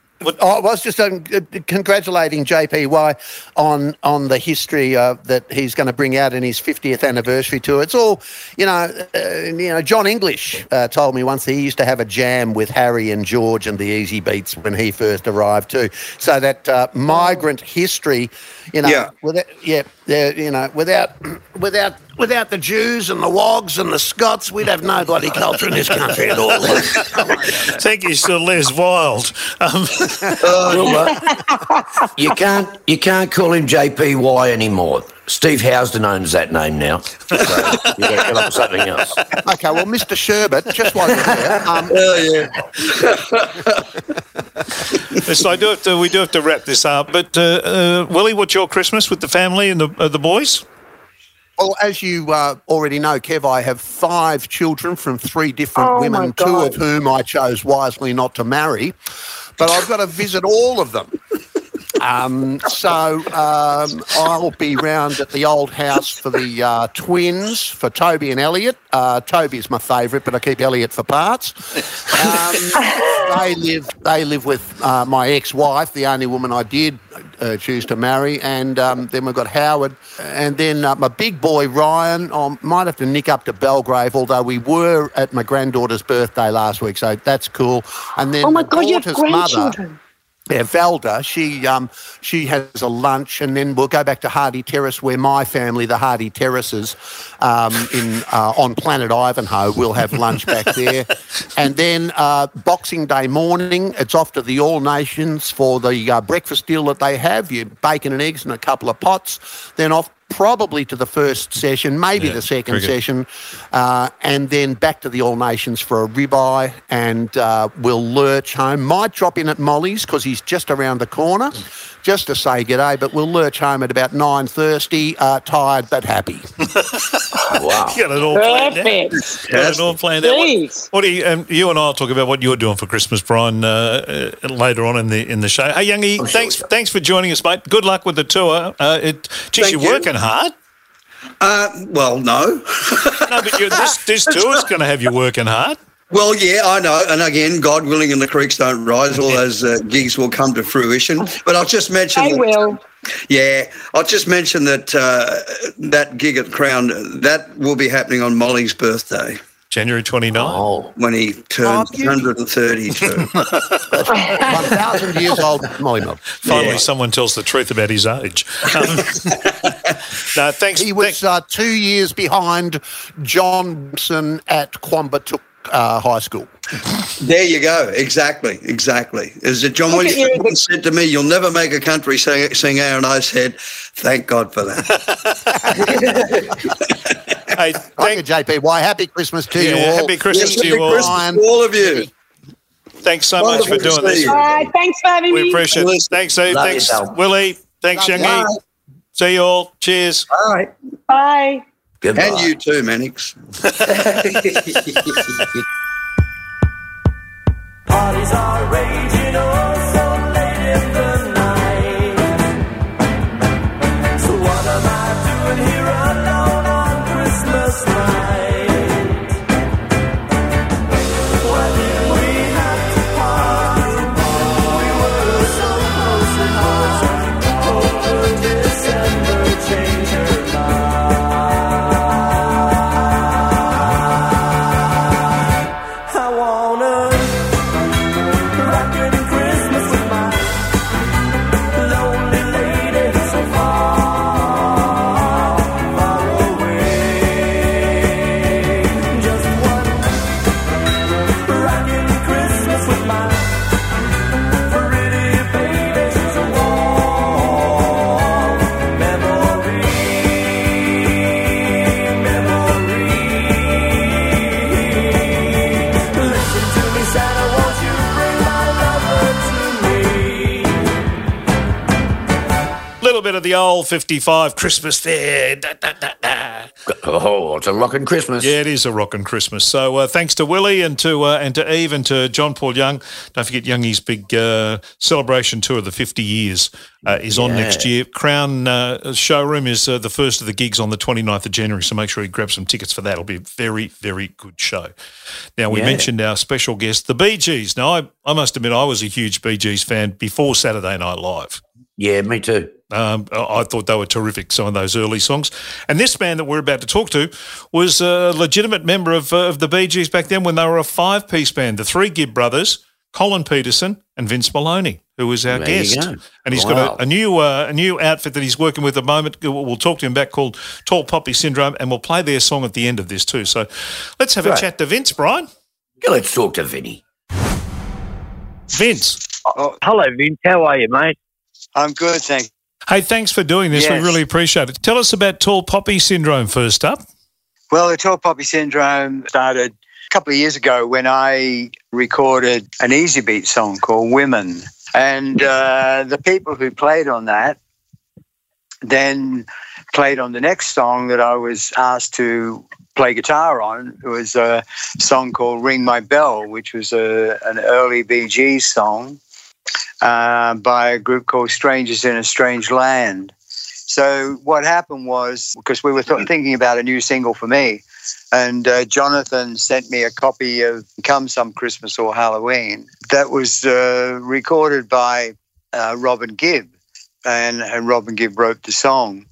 I was just um, congratulating JPY on on the history uh, that he's going to bring out in his 50th anniversary tour. It's all, you know, uh, you know. John English uh, told me once that he used to have a jam with Harry and George and the Easybeats when he first arrived too. So that uh, migrant history, you know, Yeah. without, yeah, yeah, you know, without without without the Jews and the Wogs and the Scots, we'd have no bloody culture in this country at all. Thank you, Sir Les Wilde. Um, You can't you can't call him JPY anymore. Steve Housden owns that name now. So you got to get up with something else. Okay, well, Mr. Sherbet, just while you're there, um, Oh yeah. so I do have to, we do have to wrap this up. But uh, uh, Willie, what's your Christmas with the family and the uh, the boys? Well, as you uh, already know, Kev, I have five children from three different Oh, women, two of whom I chose wisely not to marry, but I've got to visit all of them. Um, so um, I'll be round at the old house for the uh, twins, for Toby and Elliot. Uh, Toby's my favourite, but I keep Elliot for parts. Um, they live. They live with uh, my ex-wife, the only woman I did uh, choose to marry, and um, then we've got Howard, and then uh, my big boy Ryan. I might have to nick up to Belgrave, although we were at my granddaughter's birthday last week, so that's cool. And then Oh my God, you have daughter's mother. Yeah, Valda, she um, she has a lunch, and then we'll go back to Hardy Terrace, where my family, the Hardy Terraces, um, in uh, on Planet Ivanhoe, we'll have lunch back there, and then uh, Boxing Day morning, it's off to the All Nations for the uh, breakfast deal that they have. You bacon and eggs and a couple of pots, then off. Probably to the first session, maybe Yeah, the second cricket. session, uh, and then back to the All Nations for a ribeye, and uh, we'll lurch home. Might drop in at Molly's because he's just around the corner, just to say g'day. But we'll lurch home at about nine thirty, uh, tired but happy. Wow. You got it all planned out. Perfect. Got it all planned out. What, what do you, um, you and I'll talk about what you're doing for Christmas, Brian, uh, uh, later on in the in the show. Hey, Youngie, sure, thanks sure. thanks for joining us, mate. Good luck with the tour. Uh, it, geez, Thank you're you. working hard. Uh, well, no. No, but you this this tour's going to have you working hard. Well, yeah, I know. And again, God willing, and the creeks don't rise, all those uh, gigs will come to fruition. But I'll just mention. I that- will. Yeah, I'll just mention that uh, that gig at Crown that will be happening on Molly's birthday January 29. Oh, when he turns oh, 132. 1,000 years old, Molly Milk. Finally, someone tells the truth about his age. Um, no, thanks. He was uh, two years behind Johnson at Quambatook uh, High School. there you go. Exactly. Exactly. Is it John Look Williams you. said to me, "You'll never make a country sing- singer," and I said, "Thank God for that." hey, Thank thank, you, JPY. Happy Christmas to you all. happy Christmas to Merry you all. Christmas to all of you. Thanks so much for doing this. you. All right. Thanks for having We me. appreciate it. Thanks, Eve. Love Thanks, yourself. Willie. Thanks, Love. Youngie. See you all. Cheers. All right. Bye. Goodbye. And you too, Mannix. Parties are raging oh so the Ol' 55 Christmas there. Da, da, da. Oh, it's a rocking Christmas. Yeah, it is a rockin' Christmas. So uh, thanks to Willie and to uh, and to Eve and to John Paul Young. Don't forget Youngie's big uh, celebration tour of the 50 years uh, is on next year. Crown uh, showroom is uh, the first of the gigs on the 29th of January. So make sure you grab some tickets for that. It'll be a very, very good show. Now, we Yeah. mentioned our special guest, the Bee Gees. Now, I, I must admit, I was a huge Bee Gees fan before Saturday Night Live. Yeah, me too. Um, I I thought they were terrific, some of those early songs. And this band that we're about to talk to was a legitimate member of, uh, of the Bee Gees back then when they were a five piece band. The three Gibb brothers, Colin Peterson and Vince Melouney, who was our There guest. And he's Wow. got a, a new uh, a new outfit that he's working with at the moment. We'll we'll talk to him about called Tall Poppy Syndrome, and we'll play their song at the end of this too. So let's have a chat to Vince, Brian. Yeah, let's talk to Vinny. Vince. Oh, Hello, Vince. How are you, mate? I'm good, thank Hey, thanks for doing this. Yes. We really appreciate it. Tell us about Tall Poppy Syndrome first up. Well, the Tall Poppy Syndrome started a couple of years ago when I recorded an Easybeat song called Women. And uh, the people who played on that then played on the next song that I was asked to play guitar on. It was a song called Ring My Bell, which was a, an early BG song uh, by a group called Strangers in a Strange Land. So what happened was because we were th- thinking about a new single for me, and uh, Jonathan sent me a copy of "Come Some Christmas or Halloween" that was uh, recorded by uh, Robin Gibb, and, and Robin Gibb wrote the song.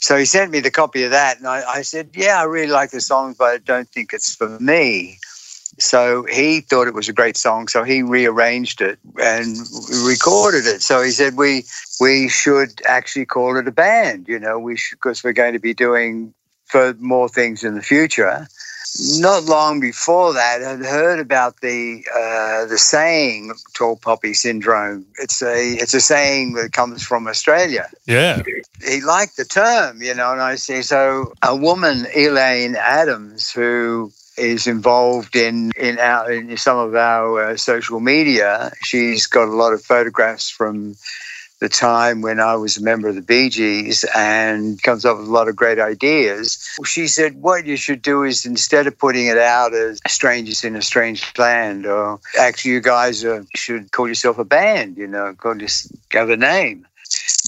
So he sent me the copy of that, and I, I said, "Yeah, I really like the song, but I don't think it's for me." So he thought it was a great song, so he rearranged it and recorded it. So he said, "We we should actually call it a band, you know, we should because we're going to be doing for more things in the future." Not long before that, I'd heard about the uh, the saying "tall poppy syndrome." It's a it's a saying that comes from Australia Yeah. he liked the term, you know, and I say so. A woman, Elaine Adams, who is involved in in our in some of our uh, social media, she's got a lot of photographs from the time when I was a member of the Bee Gees and comes up with a lot of great ideas. She said, What you should do is instead of putting it out as strangers in a strange land, or actually, you guys uh, should call yourself a band, you know, call have a name.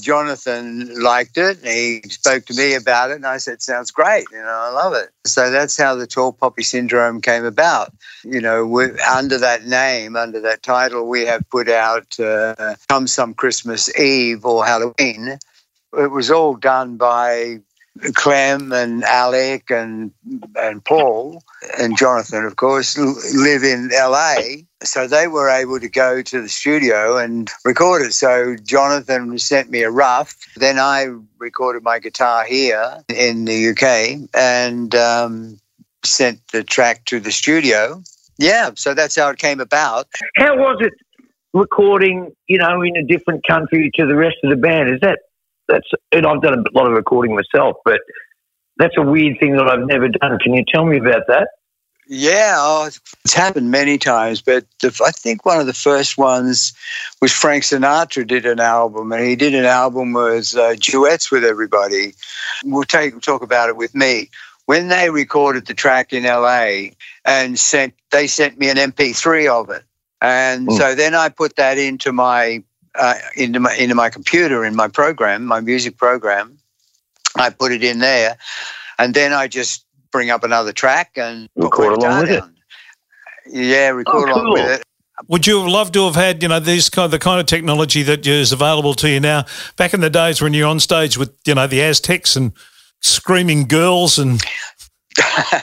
Jonathan liked it. He spoke to me about it, and I said, "Sounds great. You know, I love it." So that's how the Tall Poppy Syndrome came about. You know, under that name, under that title, we have put out uh, "Come Some Christmas Eve" or Halloween. It was all done by Clem and Alec and and Paul and Jonathan, of course, live in LA. So they were able to go to the studio and record it. So Jonathan sent me a rough. Then I recorded my guitar here in the UK and um, sent the track to the studio. Yeah, so that's how it came about. How was it recording, you know, in a different country to the rest of the band? Is that, that's, and I've done a lot of recording myself, but that's a weird thing that I've never done. Can you tell me about that? Yeah, oh, it's happened many times, but the, I think one of the first ones was Frank Sinatra did an album, and he did an album with uh, duets with everybody. We'll take talk about it with me. When they recorded the track in LA and sent, they sent me an MP3 of it, and Mm. so then I put that into my uh, into my into my computer in my program, my music program. I put it in there, and then I just bring up another track and Record along guitar with it. Yeah, record Oh, along with it. Would you have loved to have had, you know, these kind of, the kind of technology that is available to you now? Back in the days when you're on stage with, you know, the Aztecs and screaming girls and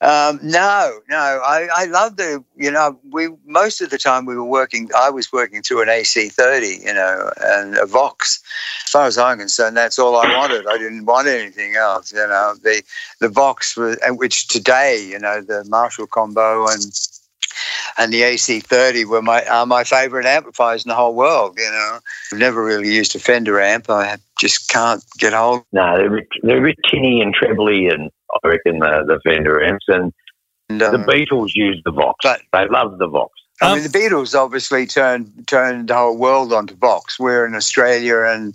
um, no, no. I, I love the, you know, we most of the time we were working, I was working through an AC30, you know, and a Vox. As far as I'm concerned, that's all I wanted. I didn't want anything else, you know. The the Vox, was, which today, you know, the Marshall combo and and the AC30 were my are my favorite amplifiers in the whole world. You know, I've never really used a Fender amp. I just can't get hold. No, they're, they're a bit tinny and trebly, and I reckon the, the Fender amps. And And, the um, Beatles used the Vox. but- they loved the Vox. I Um, mean, the Beatles obviously turned turned the whole world onto Vox. We're in Australia, and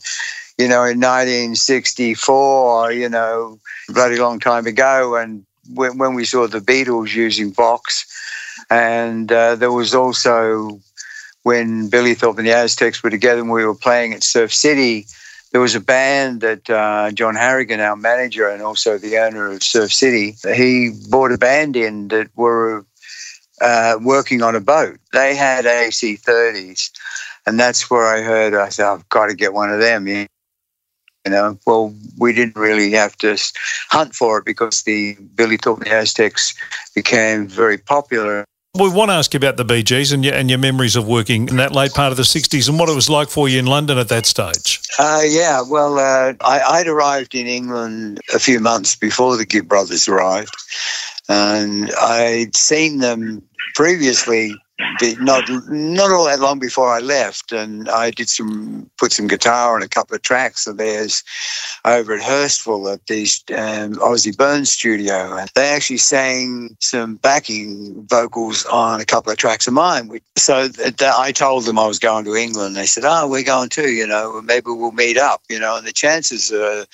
you know, in 1964, you know, a bloody long time ago, and when, when we saw the Beatles using Vox, and uh, there was also when Billy Thorpe and the Aztecs were together, and we were playing at Surf City. There was a band that uh, John Harrigan, our manager, and also the owner of Surf City, he bought a band in that were uh, working on a boat. They had AC30s, and that's where I heard. I said, "I've got to get one of them." You know, well, we didn't really have to hunt for it because the Billy Thorpe Aztecs became very popular. We want to ask you about the Bee Gees and your, and your memories of working in that late part of the 60s and what it was like for you in London at that stage. Uh, yeah, well, uh, I, I'd arrived in England a few months before the Gibb brothers arrived, and I'd seen them previously, not not all that long before I left, and I did some put some guitar on a couple of tracks of theirs over at Hurstville at the um, Ossie Byrne's studio, and they actually sang some backing vocals on a couple of tracks of mine. So th- th- I told them I was going to England. They said, "Oh, we're going too. You know, maybe we'll meet up." You know, and the chances, uh,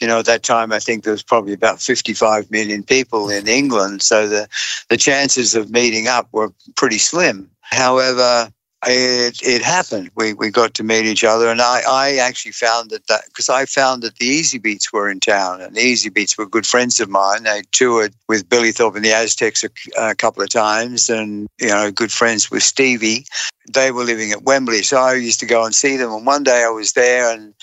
you know, at that time I think there was probably about fifty-five million people in England, so the the chances of meeting up were pretty slim. However, it, it happened. We, we got to meet each other, and I, I actually found that because I found that the Easybeats were in town, and the Easybeats were good friends of mine. They toured with Billy Thorpe and the Aztecs a, a couple of times, and you know, good friends with Stevie. They were living at Wembley, so I used to go and see them. And one day I was there, and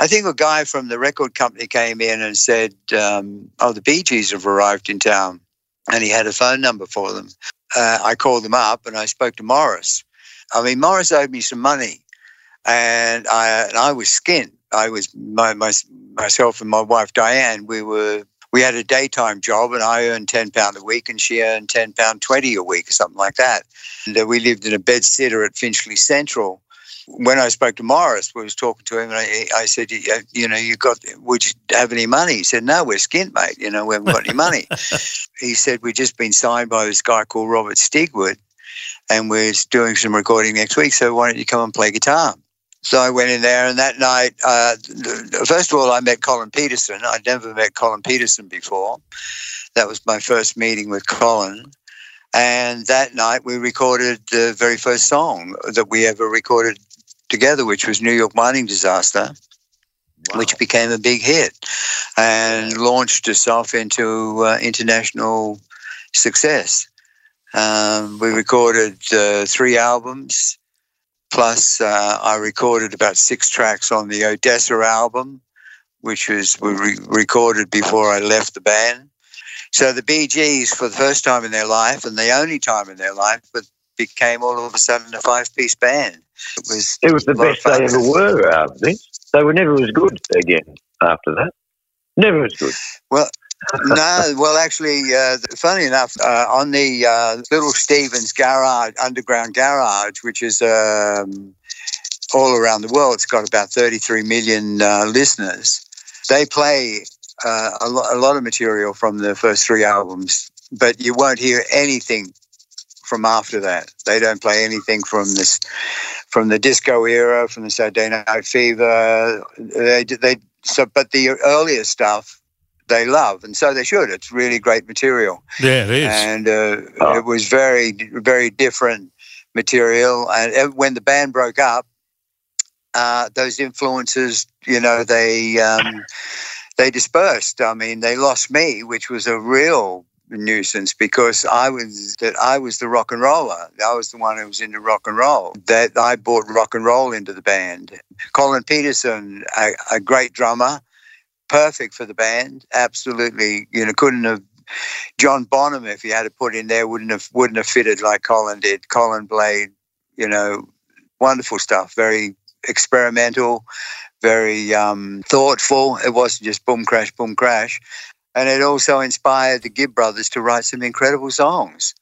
I think a guy from the record company came in and said, um, "Oh, the Bee Gees have arrived in town," and he had a phone number for them. Uh, I called them up, and I spoke to Maurice. I mean, Maurice owed me some money, and I and I was skint. I was my, my myself and my wife Diane. We were we had a daytime job, and I earned ten pound a week, and she earned ten pound twenty a week, or something like that. And uh, we lived in a bed sitter at Finchley Central. When I spoke to Maurice, we was talking to him, and I, I said, "You you know, you got? Would you have any money?" He said, "No, we're skint, mate. You know, we haven't got any money." he said, "We've just been signed by this guy called Robert Stigwood." and we're doing some recording next week. So why don't you come and play guitar? So I went in there, and that night, uh, first of all, I met Colin Peterson. I'd never met Colin Peterson before. That was my first meeting with Colin. And that night, we recorded the very first song that we ever recorded together, which was New York Mining Disaster, which became a big hit and launched us off into uh, international success. Um, we recorded uh, three albums, plus uh, I recorded about six tracks on the Odessa album, which was we re- recorded before I left the band. So the Bee Gees, for the first time in their life and the only time in their life, but became all of a sudden a five-piece band. It was It was the a lot of best they ever were, uh, Vince. They were never as good again after that. Never as good. Well, no, well, actually, uh, funny enough, uh, on the uh, Little Stevens Garage, underground garage, which is um, all around the world, it's got about 33 million uh, listeners. They play uh, a, lo- a lot of material from the first three albums, but you won't hear anything from after that. They don't play anything from this, from the disco era, from the Saturday Night Fever. They, they so, but the earlier stuff they love, and so they should. It's really great material, Yeah, it is. and uh, Oh. it was very, very different material. And when the band broke up, uh, those influences, you know, they um, they dispersed. I mean, they lost me, which was a real nuisance because I was that I was the rock and roller. I was the one who was into rock and roll. That I brought rock and roll into the band. Colin Peterson, a, a great drummer, perfect for the band. Absolutely, you know, couldn't have John Bonham, if he had to put in there, wouldn't have wouldn't have fitted like Colin did. Colin Blade, you know, wonderful stuff. Very experimental, very um, thoughtful. It wasn't just boom crash, boom crash, and it also inspired the Gibb brothers to write some incredible songs.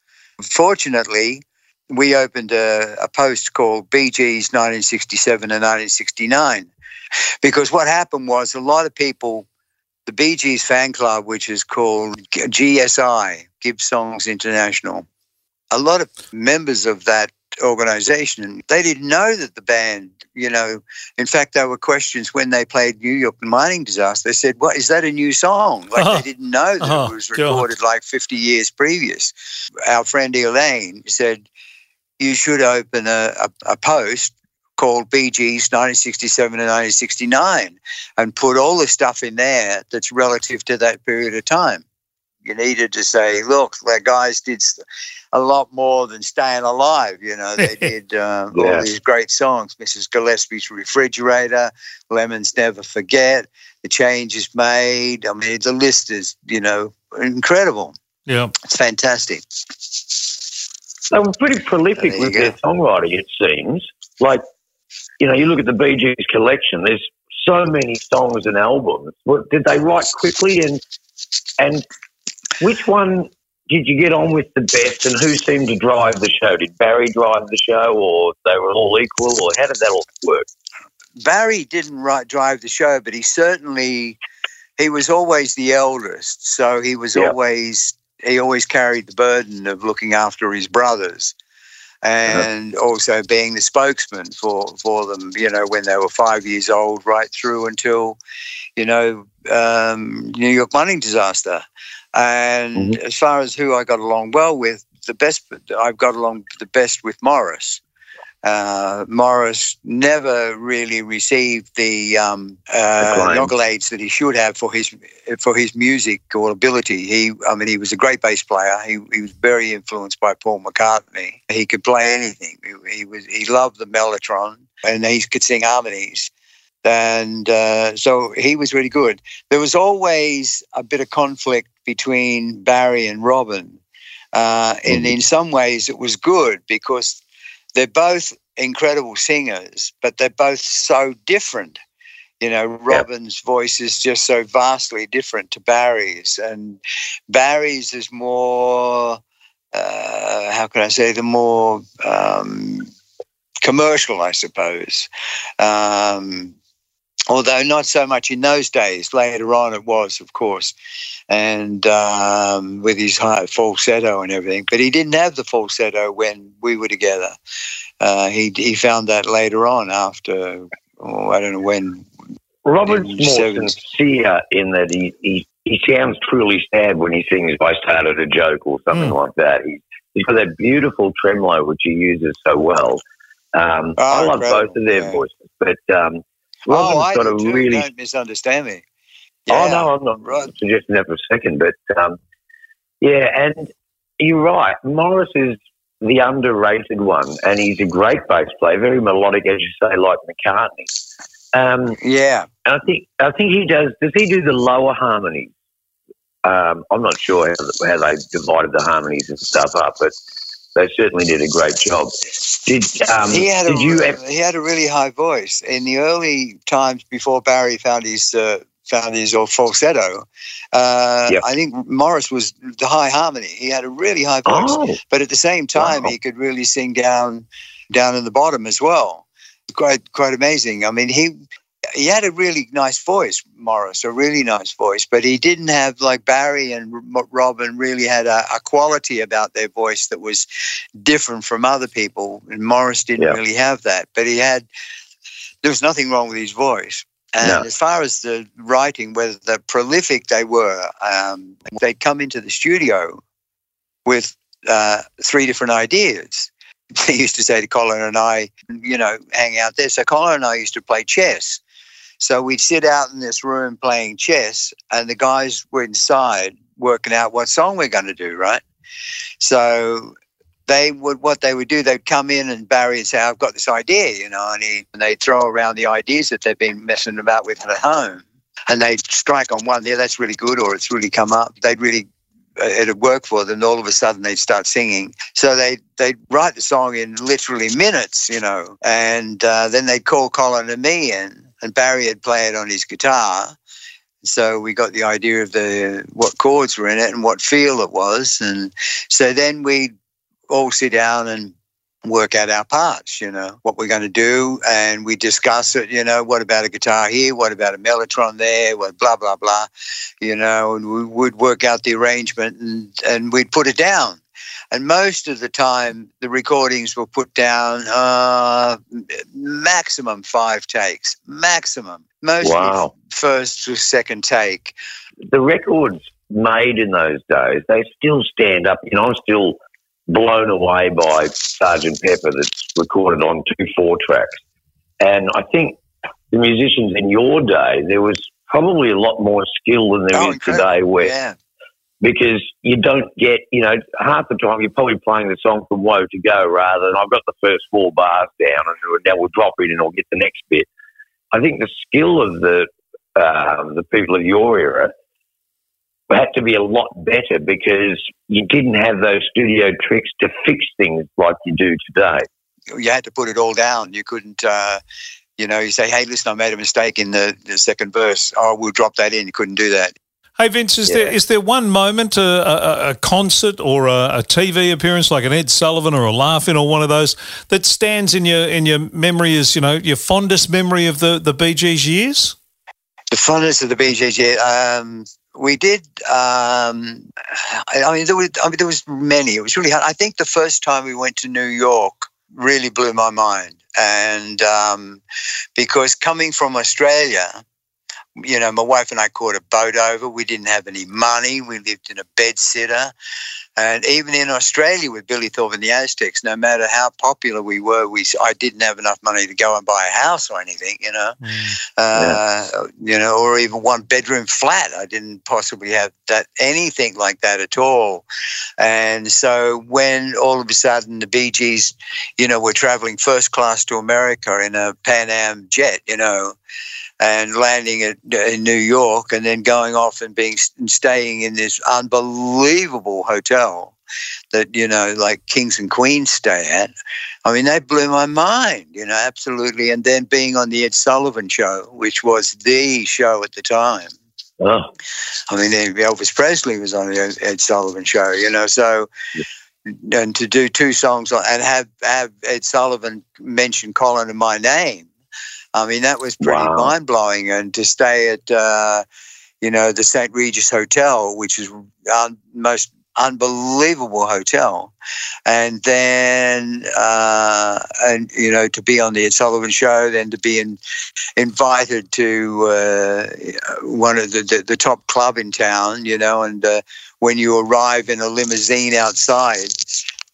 Fortunately, we opened a, a post called Bee Gees 1967 and 1969 because what happened was a lot of people the Bee Gees fan club, which is called GSI, Gibb Songs International. A lot of members of that organization, And they didn't know that the band, you know, in fact, there were questions when they played New York the Mining Disaster. They said, What is that a new song? Like Oh. they didn't know that Oh, it was God. recorded like 50 years previous. Our friend Elaine said, You should open a, a, a post called Gees 1967 and 1969 and put all the stuff in there that's relative to that period of time. You needed to say, look, the guys did a lot more than staying alive. You know, they did um, Yeah. all these great songs Mrs. Gillespie's Refrigerator, Lemons Never Forget, The Change is Made. I mean, the list is, you know, incredible. Yeah. It's fantastic. They were pretty prolific with go. their songwriting, it seems. Like, you know, you look at the Bee Gees collection, there's so many songs and albums. What, did they write quickly? And, and which one did you get on with the best and who seemed to drive the show? Did Barry drive the show or they were all equal or how did that all work? Barry didn't drive the show, but he certainly he was always the eldest, so he was Yeah. always he always carried the burden of looking after his brothers, and also being the spokesman for for them. You know, when they were five years old, right through until you know um, New York mining disaster. And as far as who I got along well with, the best I've got along the best with Maurice. Uh, Maurice never really received the um, uh, accolades that he should have for his for his music or ability. He, I mean, he was a great bass player. He, he was very influenced by Paul McCartney. He could play anything. He, he was he loved the mellotron and he could sing harmonies. And uh, so he was really good. There was always a bit of conflict between Barry and Robin. Uh, and in some ways, it was good because they're both incredible singers, but they're both so different. You know, Robin's voice is just so vastly different to Barry's, and Barry's is more, uh, how can I say, the more um, commercial, I suppose. Um, although not so much in those days. Later on, it was, of course, and um, with his high falsetto and everything. But he didn't have the falsetto when we were together. Uh, he he found that later on after oh, I don't know when. Robert's more sincere in that he, he, he sounds truly sad when he sings I started a joke or something Mm. like that. He, he's got that beautiful tremolo which he uses so well. Um, Oh, I love incredible, both of their yeah. voices, but um, Oh, I got do a too. really. Don't misunderstand me. Oh Yeah. no, I'm not right. suggesting that for a second, but um, yeah, and you're right. Maurice is the underrated one, and he's a great bass player, very melodic, as you say, like McCartney. Um, Yeah. and I think I think he does. Does he do the lower harmonies? Um, I'm not sure how, how they divided the harmonies and stuff up, but they certainly did a great job. Did um, he had did a you? he had a really high voice in the early times before Barry found his uh, found his or falsetto. Uh, Yep. I think Maurice was the high harmony. He had a really high voice, Oh, but at the same time, Wow. he could really sing down down in the bottom as well. Quite quite amazing. I mean, he he had a really nice voice, Maurice, a really nice voice, but he didn't have like Barry and Robin really had a, a quality about their voice that was different from other people. And Maurice didn't Yeah. really have that, but he had. There was nothing wrong with his voice. And No. as far as the writing, whether the prolific they were, um, they'd come into the studio with uh, three different ideas. They used to say to Colin and I, you know, hang out there. So Colin and I used to play chess. So we'd sit out in this room playing chess, and the guys were inside working out what song we're going to do, right? So they would what they would do they'd come in and Barry would say I've got this idea you know and, he, and they'd throw around the ideas that they've been messing about with at home and they'd strike on one yeah that's really good or it's really come up they'd really it'd work for them. All of a sudden, they'd start singing. So they they'd write the song in literally minutes, you know, and uh, then they'd call Colin and me in, and Barry had played on his guitar. So we got the idea of the what chords were in it and what feel it was, and so then we all sit down and work out our parts, you know, what we're going to do. And we discuss it, you know, what about a guitar here? What about a mellotron there? What, blah, blah, blah, you know, and we would work out the arrangement and, and we'd put it down. And most of the time, the recordings were put down uh, maximum five takes, maximum. Mostly Wow. first or second take. the records made in those days, they still stand up. You know, I'm still blown away by Sergeant Pepper that's recorded on two four tracks. And I think the musicians in your day, there was probably a lot more skill than there is Oh, incredible. today where Yeah. Because you don't get, you know, half the time you're probably playing the song from woe to go rather than I've got the first four bars down and now we'll drop in and I'll get the next bit. I think the skill of the um, the people of your era had to be a lot better because you didn't have those studio tricks to fix things like you do today. you had to put it all down. You couldn't, uh, you know, you say, "Hey, listen, I made a mistake in the, the second verse. Oh, we'll drop that in." You couldn't do that. Hey Vince, is there Yeah. is there one moment, a, a, a concert or a, a TV appearance like an Ed Sullivan or a Laugh-In or one of those that stands in your in your memory as you know your fondest memory of the the Bee Gees years? The funness of the Bee Gees. Um, we did. Um, I, I mean, there was. I mean, there was many. It was really hard. I think the first time we went to New York really blew my mind, and um, because coming from Australia. You know, my wife and I caught a boat over. We didn't have any money. We lived in a bed sitter. And even in Australia with Billy Thorpe and the Aztecs, no matter how popular we were, we I didn't have enough money to go and buy a house or anything, you know uh, you know, or even one bedroom flat. I didn't possibly have that anything like that at all. And so when all of a sudden the Bee Gees, you know, were traveling first class to America in a Pan Am jet, you know, and landing at, in New York and then going off and being staying in this unbelievable hotel that you know like kings and queens stay at I mean, that blew my mind, you know, absolutely. And then being on the Ed Sullivan show, which was the show at the time. Oh, I mean, Elvis Presley was on the Ed- Ed Sullivan show, you know, so. And to do two songs and have, have Ed Sullivan mention Colin and my name, I mean, that was pretty Wow. mind blowing. And to stay at, uh, you know, the St. Regis Hotel, which is un- most unbelievable hotel, and then uh, and you know to be on the Ed Sullivan show, then to be in, invited to uh, one of the, the the top club in town, you know, and uh, when you arrive in a limousine outside,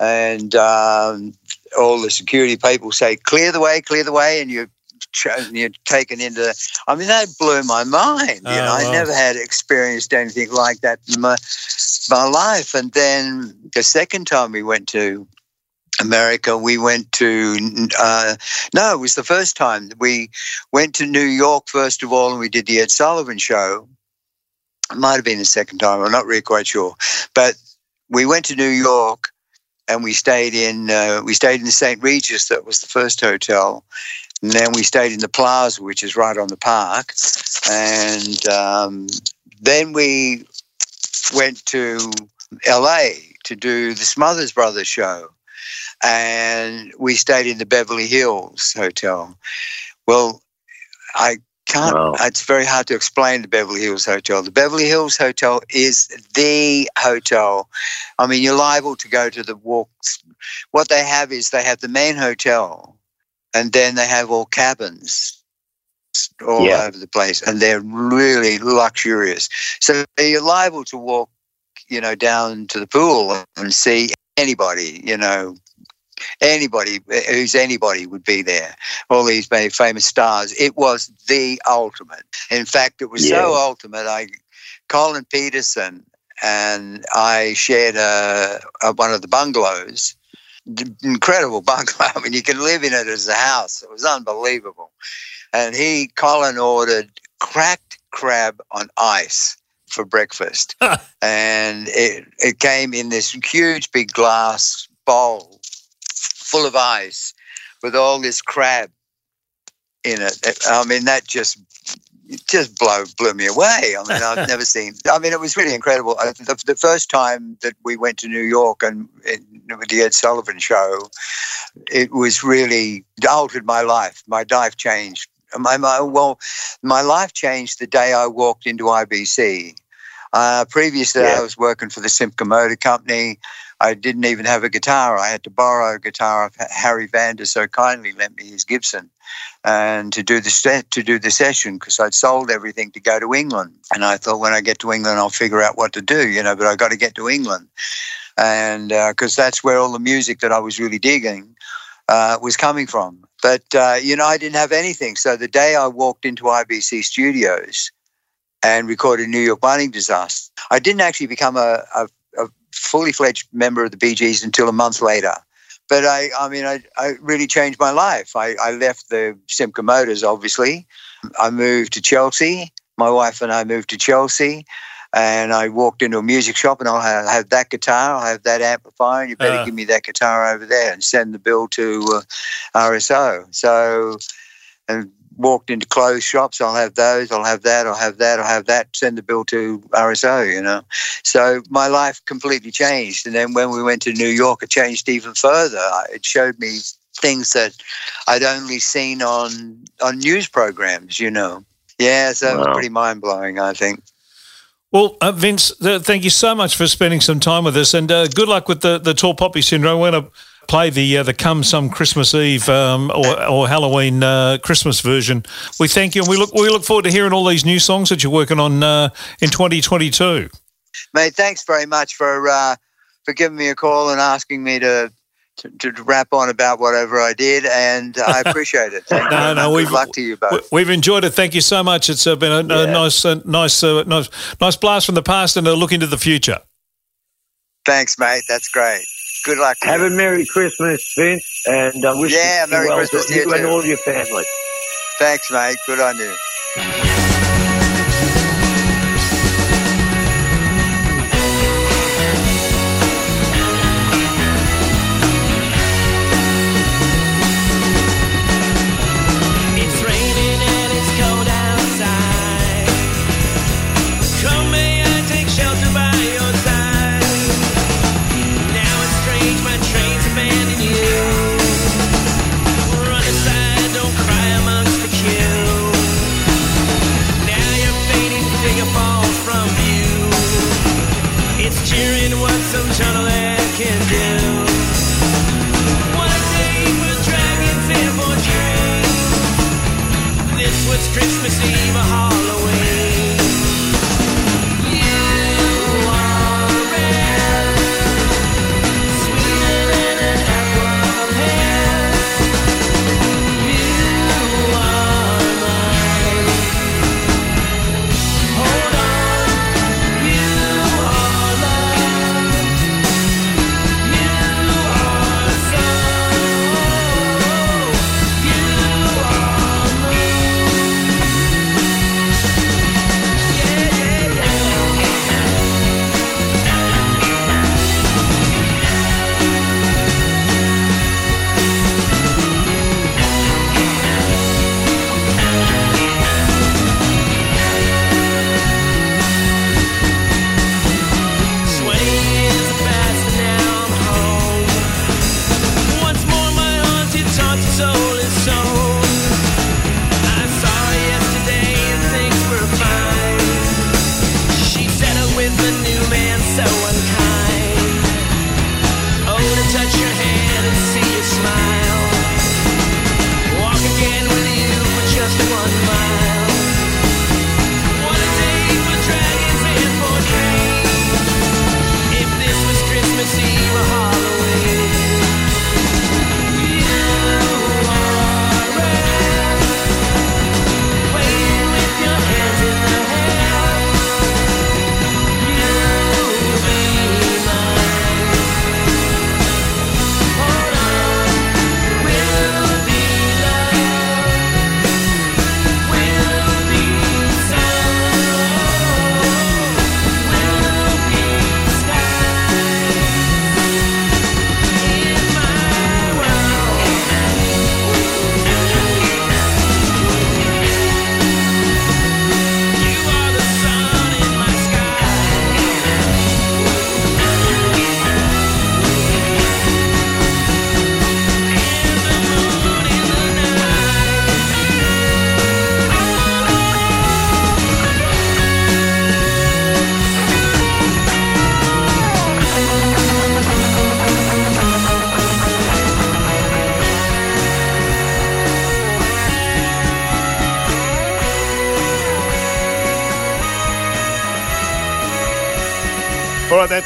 and um, all the security people say clear the way, clear the way, and you. You're taken into. I mean, that blew my mind. You Oh, know, I wow. never had experienced anything like that in my my life. And then the second time we went to America, we went to, uh, no, it was the first time. We went to New York first of all, and we did the Ed Sullivan show. It might have been the second time, I'm not really quite sure. But we went to New York and we stayed in, uh, we stayed in the St. Regis, that was the first hotel. And then we stayed in the Plaza, which is right on the park. And um, then we went to LA to do the Smothers Brothers show. And we stayed in the Beverly Hills Hotel. Well, I can't, Wow. it's very hard to explain the Beverly Hills Hotel. The Beverly Hills Hotel is the hotel. I mean, you're liable to go to the walks. What they have is they have the main hotel, and then they have all cabins all Yeah. over the place, and they're really luxurious. So you're liable to walk, you know, down to the pool and see anybody, you know, anybody who's anybody would be there. All these very famous stars. It was the ultimate. In fact, it was so ultimate. I, Colin Peterson, and I shared a, a one of the bungalows. Incredible bungalow. I mean, you can live in it as a house. It was unbelievable. And he, Colin, ordered cracked crab on ice. for breakfast, and it it came in this huge big glass bowl full of ice with all this crab in it. I mean, that just it just blow blew me away. I mean, I've never seen. I mean, it was really incredible. Uh, The, the first time that we went to New York and, with the Ed Sullivan show, it was really altered my life. My life changed. My, my well, my life changed the day I walked into IBC. Uh, previously, Yeah. I was working for the Simca Motor Company. I didn't even have a guitar. I had to borrow a guitar Harry Vanda so kindly lent me his Gibson and to do the se- to do the session because I'd sold everything to go to England. And I thought when I get to England, I'll figure out what to do, you know. But I got to get to England, and because that's where all the music that I was really digging uh, was coming from. But uh, you know, I didn't have anything. So the day I walked into IBC Studios and recorded New York Mining Disaster, I didn't actually become a, a fully fledged member of the Bee Gees until a month later. But I, I mean, I, I really changed my life. I, I left the Simca Motors, obviously. I moved to Chelsea. My wife and I moved to Chelsea. And I walked into a music shop and I'll have, have that guitar, I'll have that amplifier, and you better Uh. give me that guitar over there and send the bill to uh, RSO. So, and walked into clothes shops, I'll have those, I'll have that, I'll have that, I'll have that, send the bill to RSO, you know. So my life completely changed. And then when we went to New York, it changed even further. It showed me things that I'd only seen on on news programs, you know. Yeah, so it was pretty mind blowing, I think. Well, uh, Vince, uh, thank you so much for spending some time with us, and uh, good luck with the, the tall poppy syndrome. We're going to play the uh, the come some Christmas Eve um, or, or Halloween uh, Christmas version. We thank you, and we look we look forward to hearing all these new songs that you're working on uh, in 2022. Mate, thanks very much for uh, for giving me a call and asking me to, to to rap on about whatever I did, and I appreciate it. Thank No, you. no, Good we've- luck to you both. We've enjoyed it. Thank you so much. It's uh, been a, a nice, uh, nice, nice, nice blast from the past and a look into the future. Thanks, mate. That's great. Good luck. Have you. a Merry Christmas, Vince, and I wish Yeah, you Merry well Christmas to you you and all your family. Thanks, mate. Good on you. Christmas Eve or Halloween.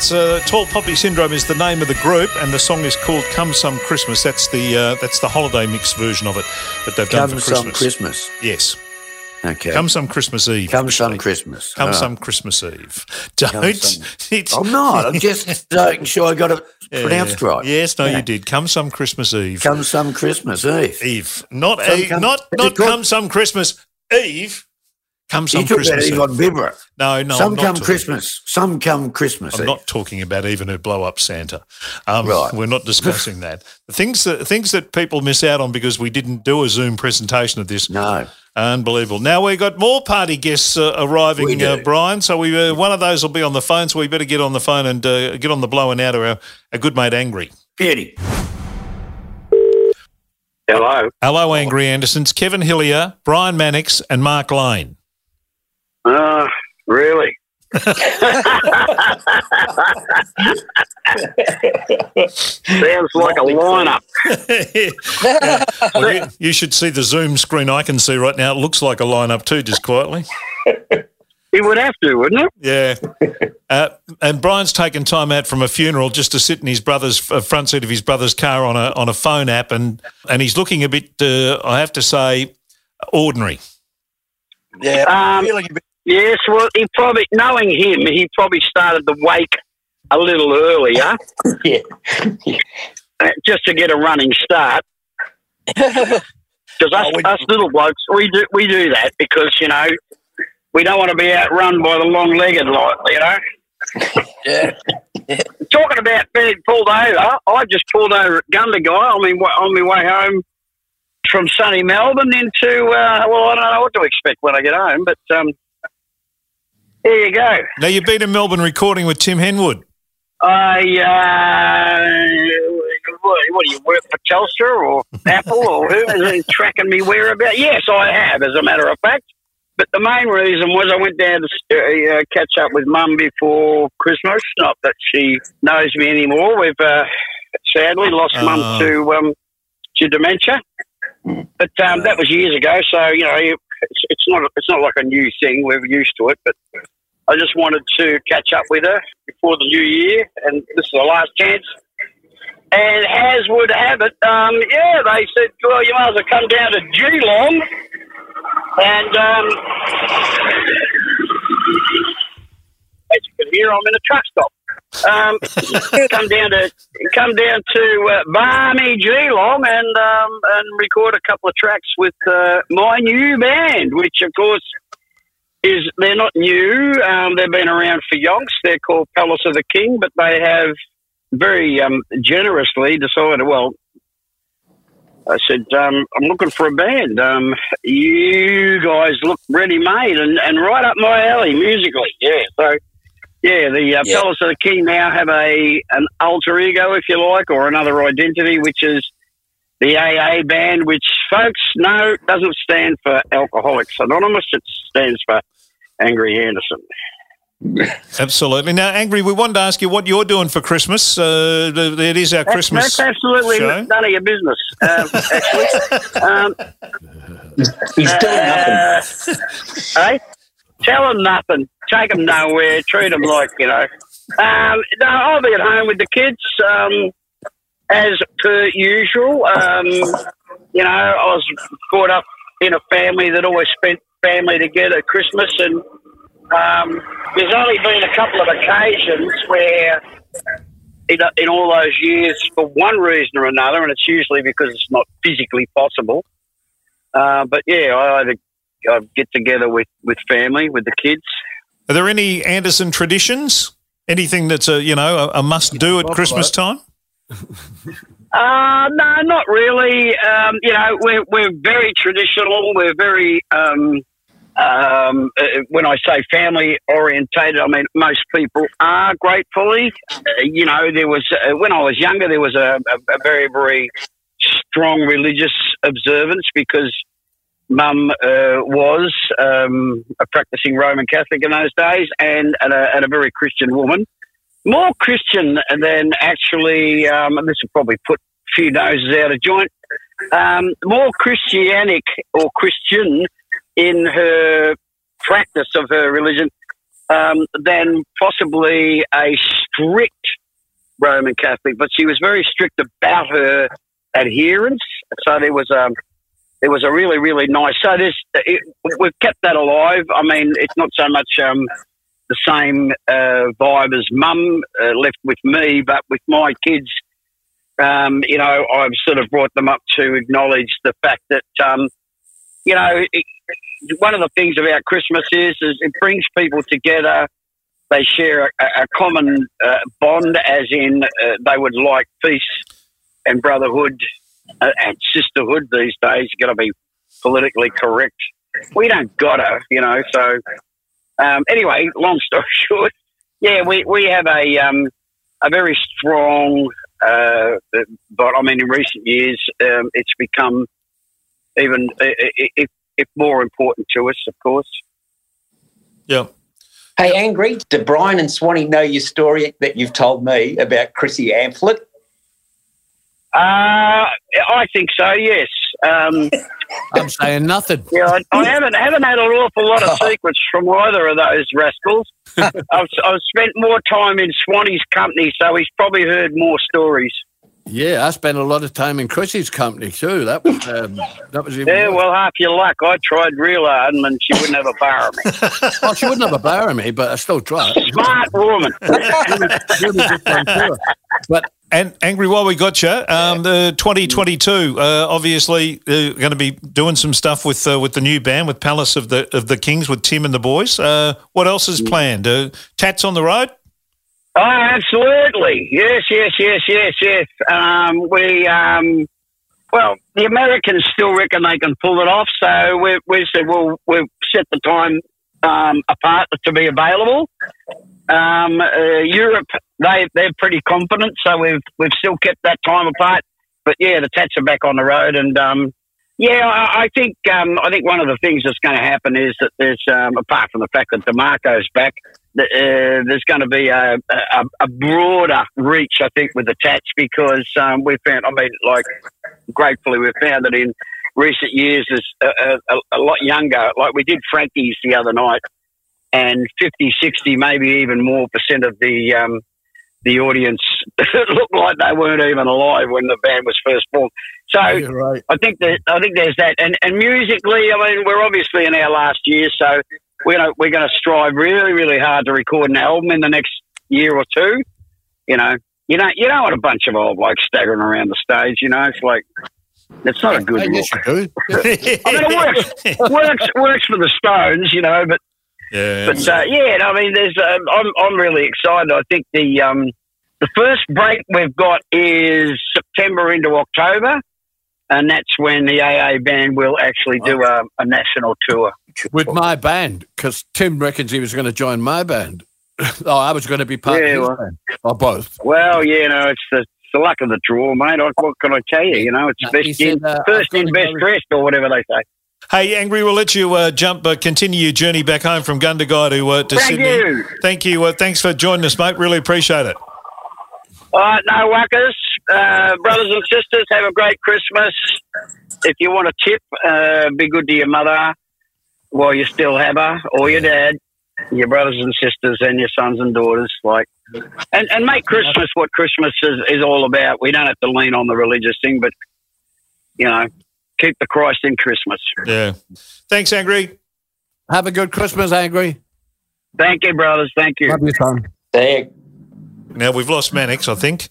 That's uh, Tall Poppy Syndrome is the name of the group, and the song is called "Come Some Christmas." That's the uh, that's the holiday mix version of it that they've done Come for some Christmas. Christmas. Yes, Okay. come some Christmas Eve. Come some. Christmas. Come right. some Christmas Eve. Don't. some- it's- I'm not. I'm just making sure I got it Yeah. pronounced right. Yes, no, Yeah. you did. Come some Christmas Eve. Come some Christmas Eve. Eve, not Some Eve, come- not not come some Christmas Eve. Come some you talk about Christmas Eve Eve. on No, no, some I'm come talking- Christmas. Some come Christmas I'm Eve. not talking about even who blow up Santa. Um, Right. We're not discussing that. The things that things that people miss out on because we didn't do a Zoom presentation of this. No. Unbelievable. Now we've got more party guests uh, arriving, uh, Brian. So we uh, one of those will be on the phone. So we better get on the phone and uh, get on the blowing out of our, our good mate Angry. Beauty. Hello. Hello, Angry Andersons. Kevin Hillier, Brian Mannix, and Mark Lane. Uh, really? Sounds like a lineup. Well, you, you should see the Zoom screen I can see right now. It looks like a lineup too, just quietly. It would have to, wouldn't it? Yeah. Uh, and Brian's taken time out from a funeral just to sit in his brother's uh, front seat of his brother's car on a on a phone app, and and he's looking a bit, uh, I have to say, ordinary. Yeah, Um, feeling a bit Yes, well, he probably, knowing him, he probably started the wake a little earlier yeah. uh, just to get a running start. Because us, Oh, us little blokes, we do we do that because you know we don't want to be outrun by the long-legged lot. You know, Yeah. talking about being pulled over, I just pulled over at Gundagai on my on my way home from sunny Melbourne into uh, well, I don't know what to expect when I get home, but um, there you go. Now you've been in Melbourne recording with Tim Henwood. I uh, what, what do you work for Telstra or Apple or who is tracking me whereabouts? Yes, I have, as a matter of fact. But the main reason was I went down to uh, catch up with Mum before Christmas. Not that she knows me anymore. We've uh, sadly lost Oh. Mum to um, to dementia, but um, that was years ago. So you know, it's, it's not it's not like a new thing. We're used to it, but I just wanted to catch up with her before the new year, and this is the last chance. And as would have it, um, yeah, they said, well, you might as well come down to Geelong. And um, as you can hear, I'm in a truck stop. Um, come down to come down to uh, balmy Geelong and um, and record a couple of tracks with uh, my new band, which of course is they're not new. Um, they've been around for yonks. They're called Palace of the King, but they have very um, generously decided. Well, I said um, I'm looking for a band. Um, you guys look ready made and, and right up my alley musically. Yeah, so. Yeah, the uh, Yeah. Palace of the King now have a an alter ego, if you like, or another identity, which is the AA band, which folks know doesn't stand for Alcoholics Anonymous. It stands for Angry Anderson. Absolutely. Now, Angry, we wanted to ask you what you're doing for Christmas. Uh, it is our That's, Christmas that's absolutely show. none of your business, um, actually. um, He's doing nothing. uh, hey, tell him nothing. Take them nowhere. Treat them like you know. Um, no, I'll be at home with the kids um, as per usual. Um, you know, I was brought up in a family that always spent family together at Christmas, and um, there's only been a couple of occasions where, in, in all those years, for one reason or another, and it's usually because it's not physically possible. Uh, but yeah, I either I get together with, with family, with the kids. Are there any Anderson traditions? Anything that's a you know a, a must do at Christmas time? Uh, no, not really. Um, you know, we're, we're very traditional. We're very, um, um, uh, when I say family orientated, I mean, most people are gratefully. Uh, you know, there was, uh, when I was younger, there was a, a, a very, very strong religious observance because mum uh, was um, a practicing Roman Catholic in those days and, and, a, and a very Christian woman more Christian than actually, um, and this will probably put a few noses out of joint, um, more Christianic or Christian in her practice of her religion um, than possibly a strict Roman Catholic, but she was very strict about her adherence. So there was um, there was a really really nice. So it, we've kept that alive. I mean, it's not so much um, the same uh, vibe as Mum uh, left with me, but with my kids. Um, you know, I've sort of brought them up to acknowledge the fact that, um, you know, it, one of the things about Christmas is, is it brings people together. They share a, a common uh, bond, as in uh, they would like peace and brotherhood and sisterhood these days. You've got to be politically correct. We don't gotta, you know. So um, anyway, long story short, yeah, we, we have a um, a very strong, uh, but I mean, in recent years, um, it's become even if, if more important to us, of course. Yeah. Hey, Angry, do Brian and Swanee know your story that you've told me about Chrissy Amphlett? Uh, I think so. Yes. Um, I'm saying nothing. yeah, I, I haven't haven't had an awful lot of secrets from either of those rascals. I've, I've spent more time in Swanee's company, so he's probably heard more stories. Yeah, I spent a lot of time in Chrissy's company too. That was um, that was even Yeah, worse. well, half your luck. I tried real hard, and she wouldn't have a bar of me. Well, she wouldn't have a bar of me, but I still tried. Smart woman. Really good one too. But And angry while we got you, um, the 2022, uh, obviously uh, going to be doing some stuff with uh, with the new band with Palace of the of the Kings with Tim and the boys. Uh, what else is planned? Uh, tats on the road. Oh, absolutely. Yes, yes, yes, yes, yes. Um, we, um, well, the Americans still reckon they can pull it off, so we, we said we'll, we've set the time um, apart to be available. Um, uh, Europe, they, they're pretty confident, so we've, we've still kept that time apart. But yeah, the Tats are back on the road, and um, yeah, I, I think um, I think one of the things that's going to happen is that there's, um, apart from the fact that Demarco's back, uh, there's going to be a, a, a broader reach, I think, with the Tats because um, we found, I mean, like, gratefully, we've found that in recent years there's a, a, a lot younger. Like, we did Frankie's the other night, and 50, 60, maybe even more percent of the um, the audience looked like they weren't even alive when the band was first formed. So you're right. I think that I think there's that, and and musically, I mean, we're obviously in our last year, so we're gonna, we're going to strive really, really hard to record an album in the next year or two. You know, you know, you don't want a bunch of old blokes staggering around the stage. You know, it's like it's not a good I look. I mean, it works works works for the Stones, you know, but Yeah. but uh, yeah, I mean, there's um, I'm I'm really excited. I think the um, the first break we've got is September into October, and that's when the AA band will actually do a, a national tour. With my band, because Tim reckons he was going to join my band. oh, I was going to be part Yeah, of his well- band. Or both. Well, you know, it's the, it's the luck of the draw, mate. I- What can I tell you? You know, it's No, best said, in, uh, first in, best go- dressed, or whatever they say. Hey, angry, we'll let you uh, jump, uh, continue your journey back home from Gundagai to uh, to Thank Sydney. you. Thank you. Uh, thanks for joining us, mate. Really appreciate it. All right, no wuckers. Uh, brothers and sisters, have a great Christmas. If you want a tip, uh, be good to your mother while you still have her, or your dad, your brothers and sisters, and your sons and daughters. Like, and, and make Christmas what Christmas is, is all about. We don't have to lean on the religious thing, but, you know, keep the Christ in Christmas. Yeah. Thanks, angry. Have a good Christmas, Angry. Thank you, brothers. Thank you. Love you, son. There. Now we've lost Mannix, I think.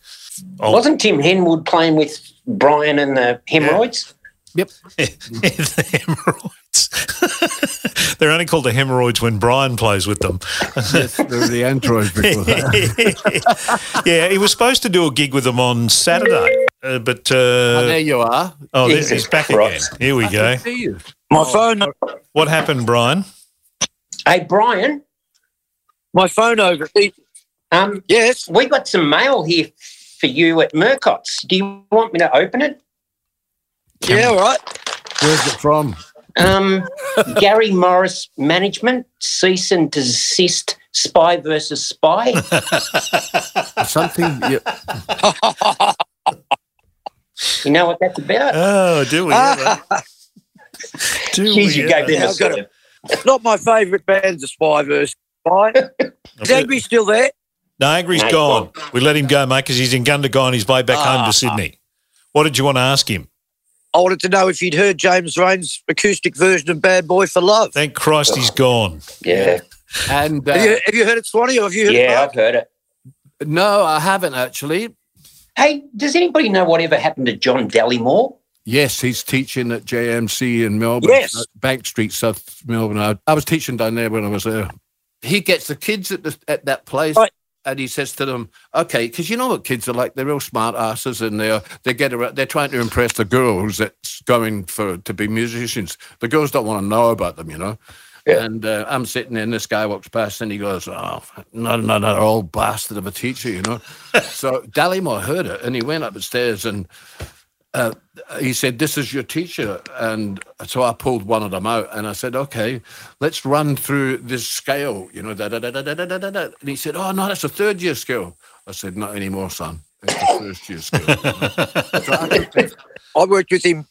Oh, Wasn't Tim Henwood playing with Brian and the hemorrhoids? Yep. the hemorrhoids. They're only called the hemorrhoids when Brian plays with them. Yes, they're the androids. yeah, he was supposed to do a gig with them on Saturday, uh, but oh, there uh, you are. oh, there- Jesus he's back Christ. again. Here we I go. can see you. My phone, What happened, Brian? Hey, Brian, my phone overheated. um, Yes. we got some mail here for you at Murcott's. Do you want me to open it? Yeah, all right. Where's it from? Um, Gary Morris Management, cease and desist, spy versus spy. Something. Yeah. You know what that's about? Oh, do we? ever? do Jeez, you we gave ever? them Yeah, a I've got serve. Not my favourite band, the Spy verse. Bye. Is Angry still there? No, Angry's No, gone. We let him go, mate, because he's in Gundagai on his way back home Ah. to Sydney. What did you want to ask him? I wanted to know if you'd heard James Reyne's acoustic version of Bad Boy for Love. Thank Christ he's gone. Yeah. And Have, uh, you, have you heard it, Swanee, or have you heard it? Yeah, Mark? I've heard it. no, I haven't actually. Hey, does anybody know whatever happened to John Dallimore? Yes, he's teaching at JMC in Melbourne, Yes. uh, Bank Street, South Melbourne. I, I was teaching down there when I was there. He gets the kids at the, at that place. Right. And he says to them, "Okay, because you know what kids are like. They're real smart asses, and they're they get around, they're trying to impress the girls that's going for to be musicians. The girls don't want to know about them, you know. Yeah. And uh, I'm sitting there, and this guy walks past, and he goes, "Oh, not another old bastard of a teacher, you know." so Dallimore heard it, and he went up the stairs, and uh, he said, "This is your teacher," and so I pulled one of them out, and I said, "Okay, let's run through this scale." You know, da da da da da da da. da, da. And he said, "Oh no, that's a third year scale." I said, "Not anymore, son. It's the first year scale." So I I worked with him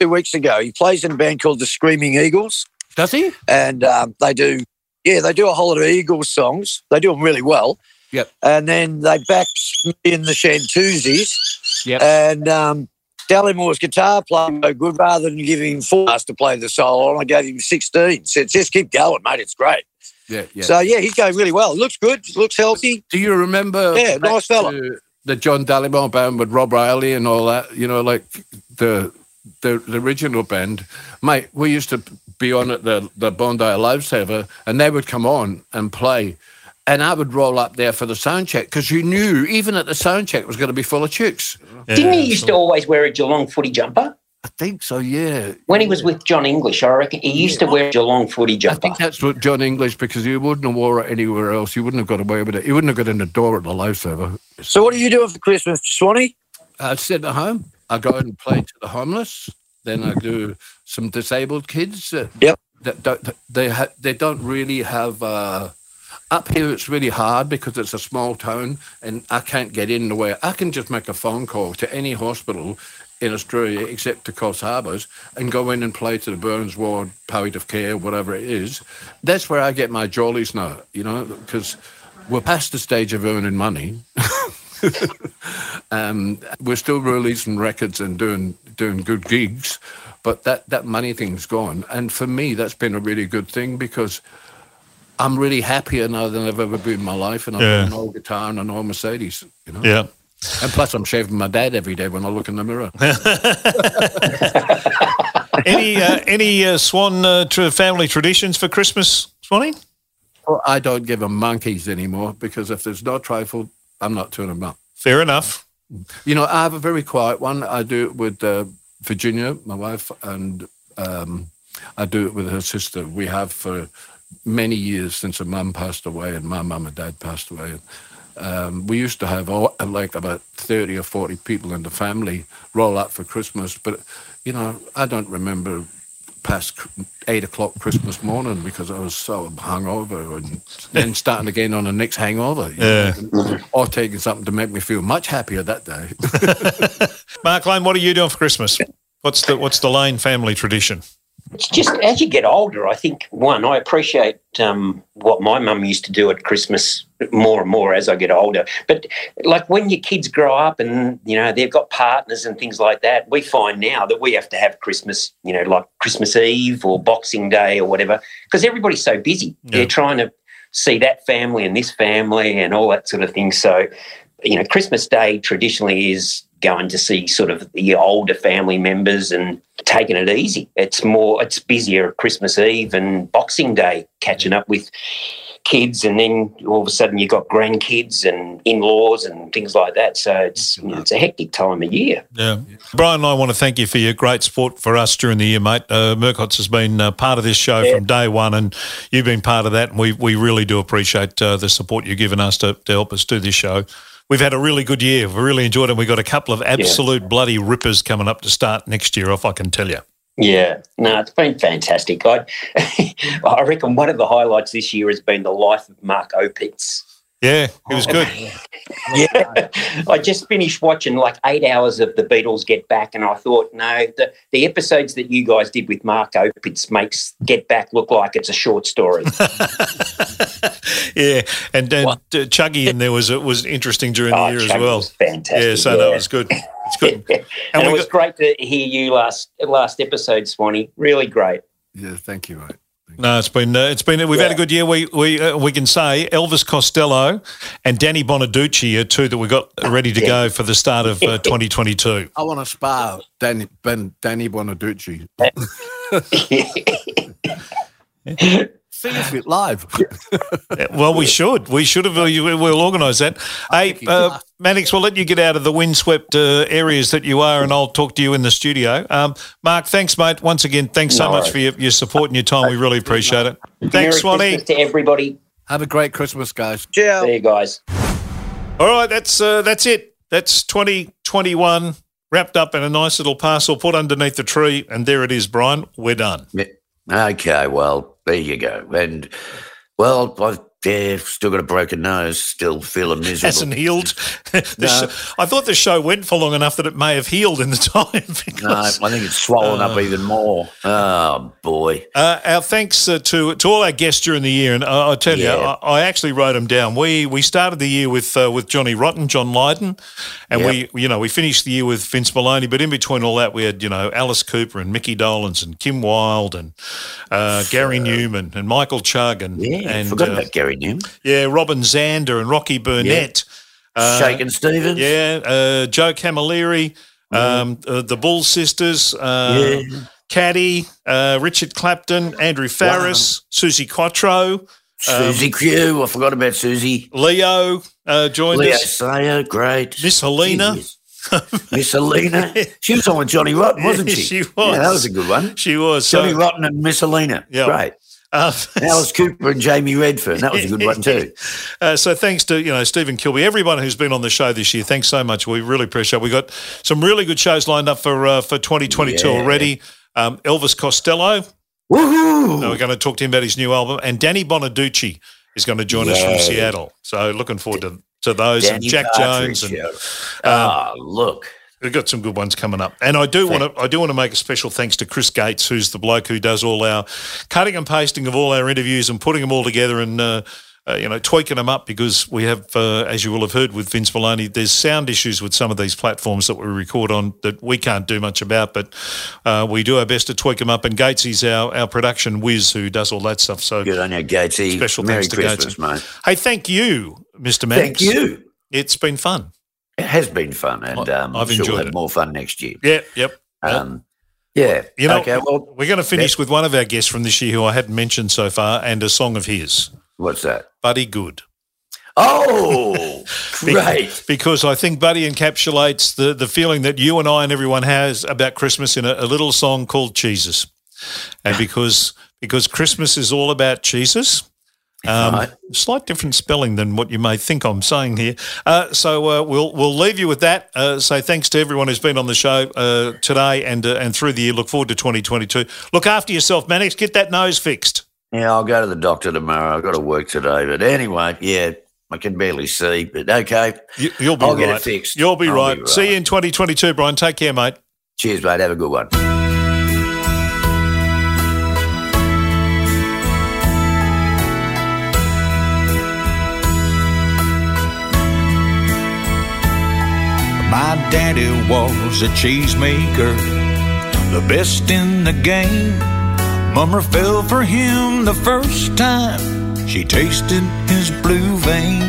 two weeks ago. He plays in a band called the Screaming Eagles, Does he? and um, they do, yeah, they do a whole lot of Eagles songs. They do them really well. Yep. And then they backed me in the Shantoozies, Yep. and um, Dallimore's guitar playing so good. Rather than giving him four hours to play the solo, I gave him sixteen. Said, "Just keep going, mate. It's great." Yeah, yeah. So yeah, he's going really well. Looks good. Looks healthy. Do you remember? Yeah, nice fella. The John Dallimore band with Rob Riley and all that. You know, like the the, the original band. Mate, we used to be on at the the Bondi Lifesaver, and they would come on and play. And I would roll up there for the sound check because you knew even at the sound check it was going to be full of chicks. Didn't he used to always wear a Geelong footy jumper? I think so, yeah. When he was with Jon English, I reckon he used to wear a Geelong footy jumper. I think that's what Jon English because he wouldn't have wore it anywhere else. He wouldn't have got away with it. He wouldn't have got in the door at the Lifesaver. So what are you doing for Christmas, Swanee? I sit at home. I go and play to the homeless. Then I do some disabled kids. That, Yep. That don't, they ha- they don't really have. Uh, up here, it's really hard because it's a small town, and I can't get in the way. I can just make a phone call to any hospital in Australia except to Coast Harbours and go in and play to the Burns Ward, palliative care, whatever it is. That's where I get my jollies now, you know, because we're past the stage of earning money. um, we're still releasing records and doing doing good gigs, but that that money thing's gone. And for me, that's been a really good thing because I'm really happier now than I've ever been in my life, and I've Yeah. got an old guitar and an old Mercedes. You know, Yeah. and plus I'm shaving my dad every day when I look in the mirror. Any uh, any uh, Swan uh, tr- family traditions for Christmas, Swanee? Well, I don't give them monkeys anymore because if there's no trifle, I'm not turning them up. Fair enough. You know, I have a very quiet one. I do it with uh, Virginia, my wife, and um, I do it with her sister. We have for many years since her mum passed away and my mum and dad passed away. Um, we used to have all, like about 30 or 40 people in the family roll up for Christmas, but, you know, I don't remember past eight o'clock Christmas morning because I was so hungover and then starting again on the next hangover. Yeah. know, or taking something to make me feel much happier that day. Mark Lane, what are you doing for Christmas? What's the what's the Lane family tradition? It's just as you get older, I think one, I appreciate um, what my mum used to do at Christmas more and more as I get older. But like when your kids grow up and you know they've got partners and things like that, we find now that we have to have Christmas, you know, like Christmas Eve or Boxing Day or whatever, because everybody's so busy. They're trying to see that family and this family and all that sort of thing. So, you know, Christmas Day traditionally is going to see sort of the older family members and taking it easy. It's more, it's busier at Christmas Eve and Boxing Day, catching up with kids, and then all of a sudden you've got grandkids and in-laws and things like that. So it's you know, it's a hectic time of year. Yeah. Brian, I want to thank you for your great support for us during the year, mate. Uh, Murcott's has been uh, part of this show from day one, and you've been part of that. And we, we really do appreciate uh, the support you've given us to, to help us do this show. We've had a really good year. We've really enjoyed it. And we've got a couple of absolute bloody rippers coming up to start next year off, I can tell you. Yeah, no, it's been fantastic. I, I reckon one of the highlights this year has been the life of Mark Opitz. Yeah, it was good. yeah, I just finished watching like eight hours of the Beatles Get Back, and I thought, no, the, the episodes that you guys did with Mark Opitz makes Get Back look like it's a short story. yeah, and and uh, Chuggy in there was it was interesting during Oh, the year as well. was fantastic, Yeah, so that was good. It's good. and, we it was great to hear you last last episode, Swanee. Really great. Yeah, thank you, mate. No, it's been uh, it's been we've had a good year. We we uh, we can say Elvis Costello and Danny Bonaduce are two that we got ready to go for the start of uh, 2022. I want to spar Danny, ben, Danny Bonaduce. Sing us it live. Well, we should. We should have. we- We'll organise that. Hey, uh, Mannix, we'll let you get out of the windswept uh, areas that you are, and I'll talk to you in the studio. Um, Mark, thanks, mate. Once again, thanks so No much worries. for your, your support and your time. We really appreciate it. Merry Thanks, Swanee. Christmas to everybody. Have a great Christmas, guys. Ciao. See you guys. All right, that's uh, that's it. That's 2021 wrapped up in a nice little parcel, put underneath the tree, and there it is, Brian. We're done. Okay, well, there you go. And, well, I've yeah, still got a broken nose, still feeling miserable. Hasn't healed. No. sho- I thought the show went for long enough that it may have healed in the time. because- No, I think it's swollen up Uh, even more. Oh, boy. Uh, our thanks uh, to to all our guests during the year, and I, I tell you, I, I actually wrote them down. We we started the year with uh, with Johnny Rotten, John Lydon, and Yep. we you know we finished the year with Vince Melouney. But in between all that, we had you know Alice Cooper and Micky Dolenz and Kim Wilde and uh, Gary Numan and Michael Chugg and Yeah, and forgot uh, about Gary Yeah Robin Zander and Rocky Burnette, Shakin' Stevens. yeah, uh, Joe Camilleri, um, uh, the Bull Sisters, uh, Caddy, uh, Richard Clapton, Andrew Farriss, Suzi Quatro, Susie Q. I forgot about Susie. Leo uh, joined Leo us, Sayer, great. Miss Helena. Miss Helena. She was on with Johnny Rotten, wasn't she? She Yeah, that was. was a good one. She was. Johnny so- Rotten and Miss Helena. Yeah. Great. Uh, Alice Cooper and Jamie Redfern. That was a good one too. Uh, so thanks to you know Stephen Kilby, everyone who's been on the show this year. Thanks so much. We really appreciate. it. We got some really good shows lined up for uh, for 2022 Yeah. already. Um, Elvis Costello. Woohoo! Uh, we're going to talk to him about his new album, and Danny Bonaduce is going to join us from Seattle. So looking forward to to those and Jack Partridge Jones and. Ah, look. We've got some good ones coming up, and I do want to. I do want to make a special thanks to Chris Gates, who's the bloke who does all our cutting and pasting of all our interviews and putting them all together and uh, uh, you know tweaking them up because we have, uh, as you will have heard with Vince Melouney, there's sound issues with some of these platforms that we record on that we can't do much about, but uh, we do our best to tweak them up. And Gates is our our production whiz who does all that stuff. So Good on you, Gatesy. Special Merry thanks to Christmas, Gatesy. mate. Hey, thank you, Mr. Mannix. Thank you. It's been fun. It has been fun, and um, I've I'm sure we'll enjoyed it. more fun next year. Yeah. Yep. Um, yeah. You know, okay. Well, we're going to finish with one of our guests from this year who I hadn't mentioned so far, and a song of his, what's that? Buddy Goode. Oh, great. Because I think Buddy encapsulates the, the feeling that you and I and everyone has about Christmas in a, a little song called Jesus. And because because Christmas is all about Jesus, um, Right. slight different spelling than what you may think I'm saying here. Uh, so uh, we'll we'll leave you with that. Uh, say thanks to everyone who's been on the show uh, today and uh, and through the year. Look forward to 2022. Look after yourself, Mannix. Get that nose fixed. Yeah, I'll go to the doctor tomorrow. I've got to work today. But anyway, yeah, I can barely see. But okay. You, you'll be I'll right. get it fixed. You'll be I'll right. See you in 2022, Brian. Take care, mate. Cheers, mate. Have a good one. My daddy was a cheesemaker, the best in the game. Mummer fell for him the first time she tasted his blue vein.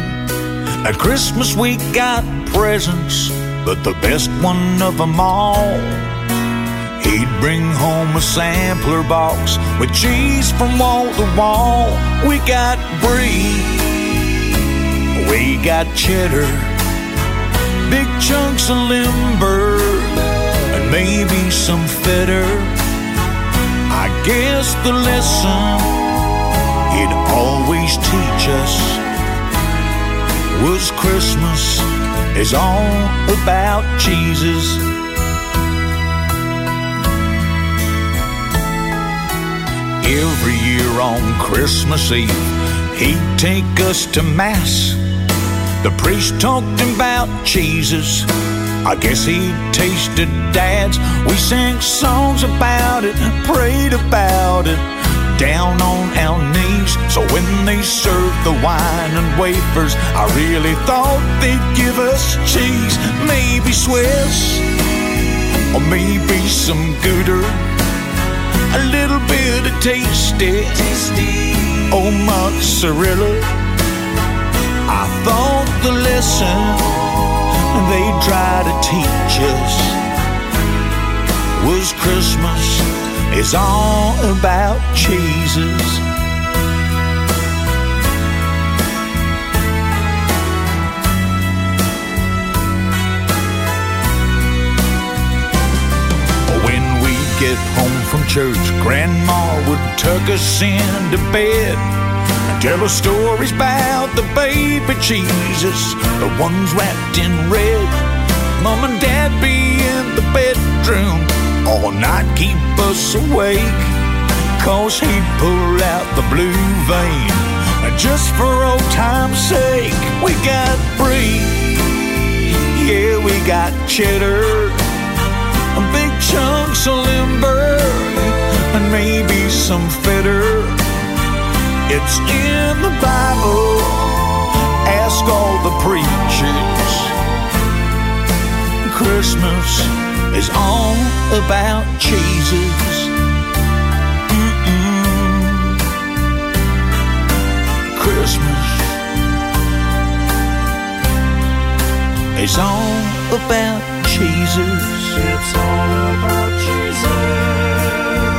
At Christmas we got presents, but the best one of them all. He'd bring home a sampler box with cheese from wall to wall. We got brie, we got cheddar big chunks of limber and maybe some feta. I guess the lesson he'd always teach us was Christmas is all about Jesus. Every year on Christmas Eve, he'd take us to Mass The priest talked about Jesus. I guess he tasted dad's. We sang songs about it, prayed about it, down on our knees. So when they served the wine and wafers, I really thought they'd give us cheese, maybe Swiss, or maybe some Gouda, a little bit of tasty, oh mozzarella. I thought the lesson they try to teach us was Christmas is all about Jesus. When we get home from church, Grandma would tuck us into bed tell us stories about the baby Jesus, the ones wrapped in red. Mom and Dad be in the bedroom all night, keep us awake. Cause he'd pull out the blue vein. Just for old time's sake, we got brie. Yeah, we got cheddar. Big chunks of Limburg. And maybe some feta. It's in the Bible. Ask all the preachers. Christmas is all about Jesus. Mm-mm. Christmas is all about Jesus. It's all about Jesus.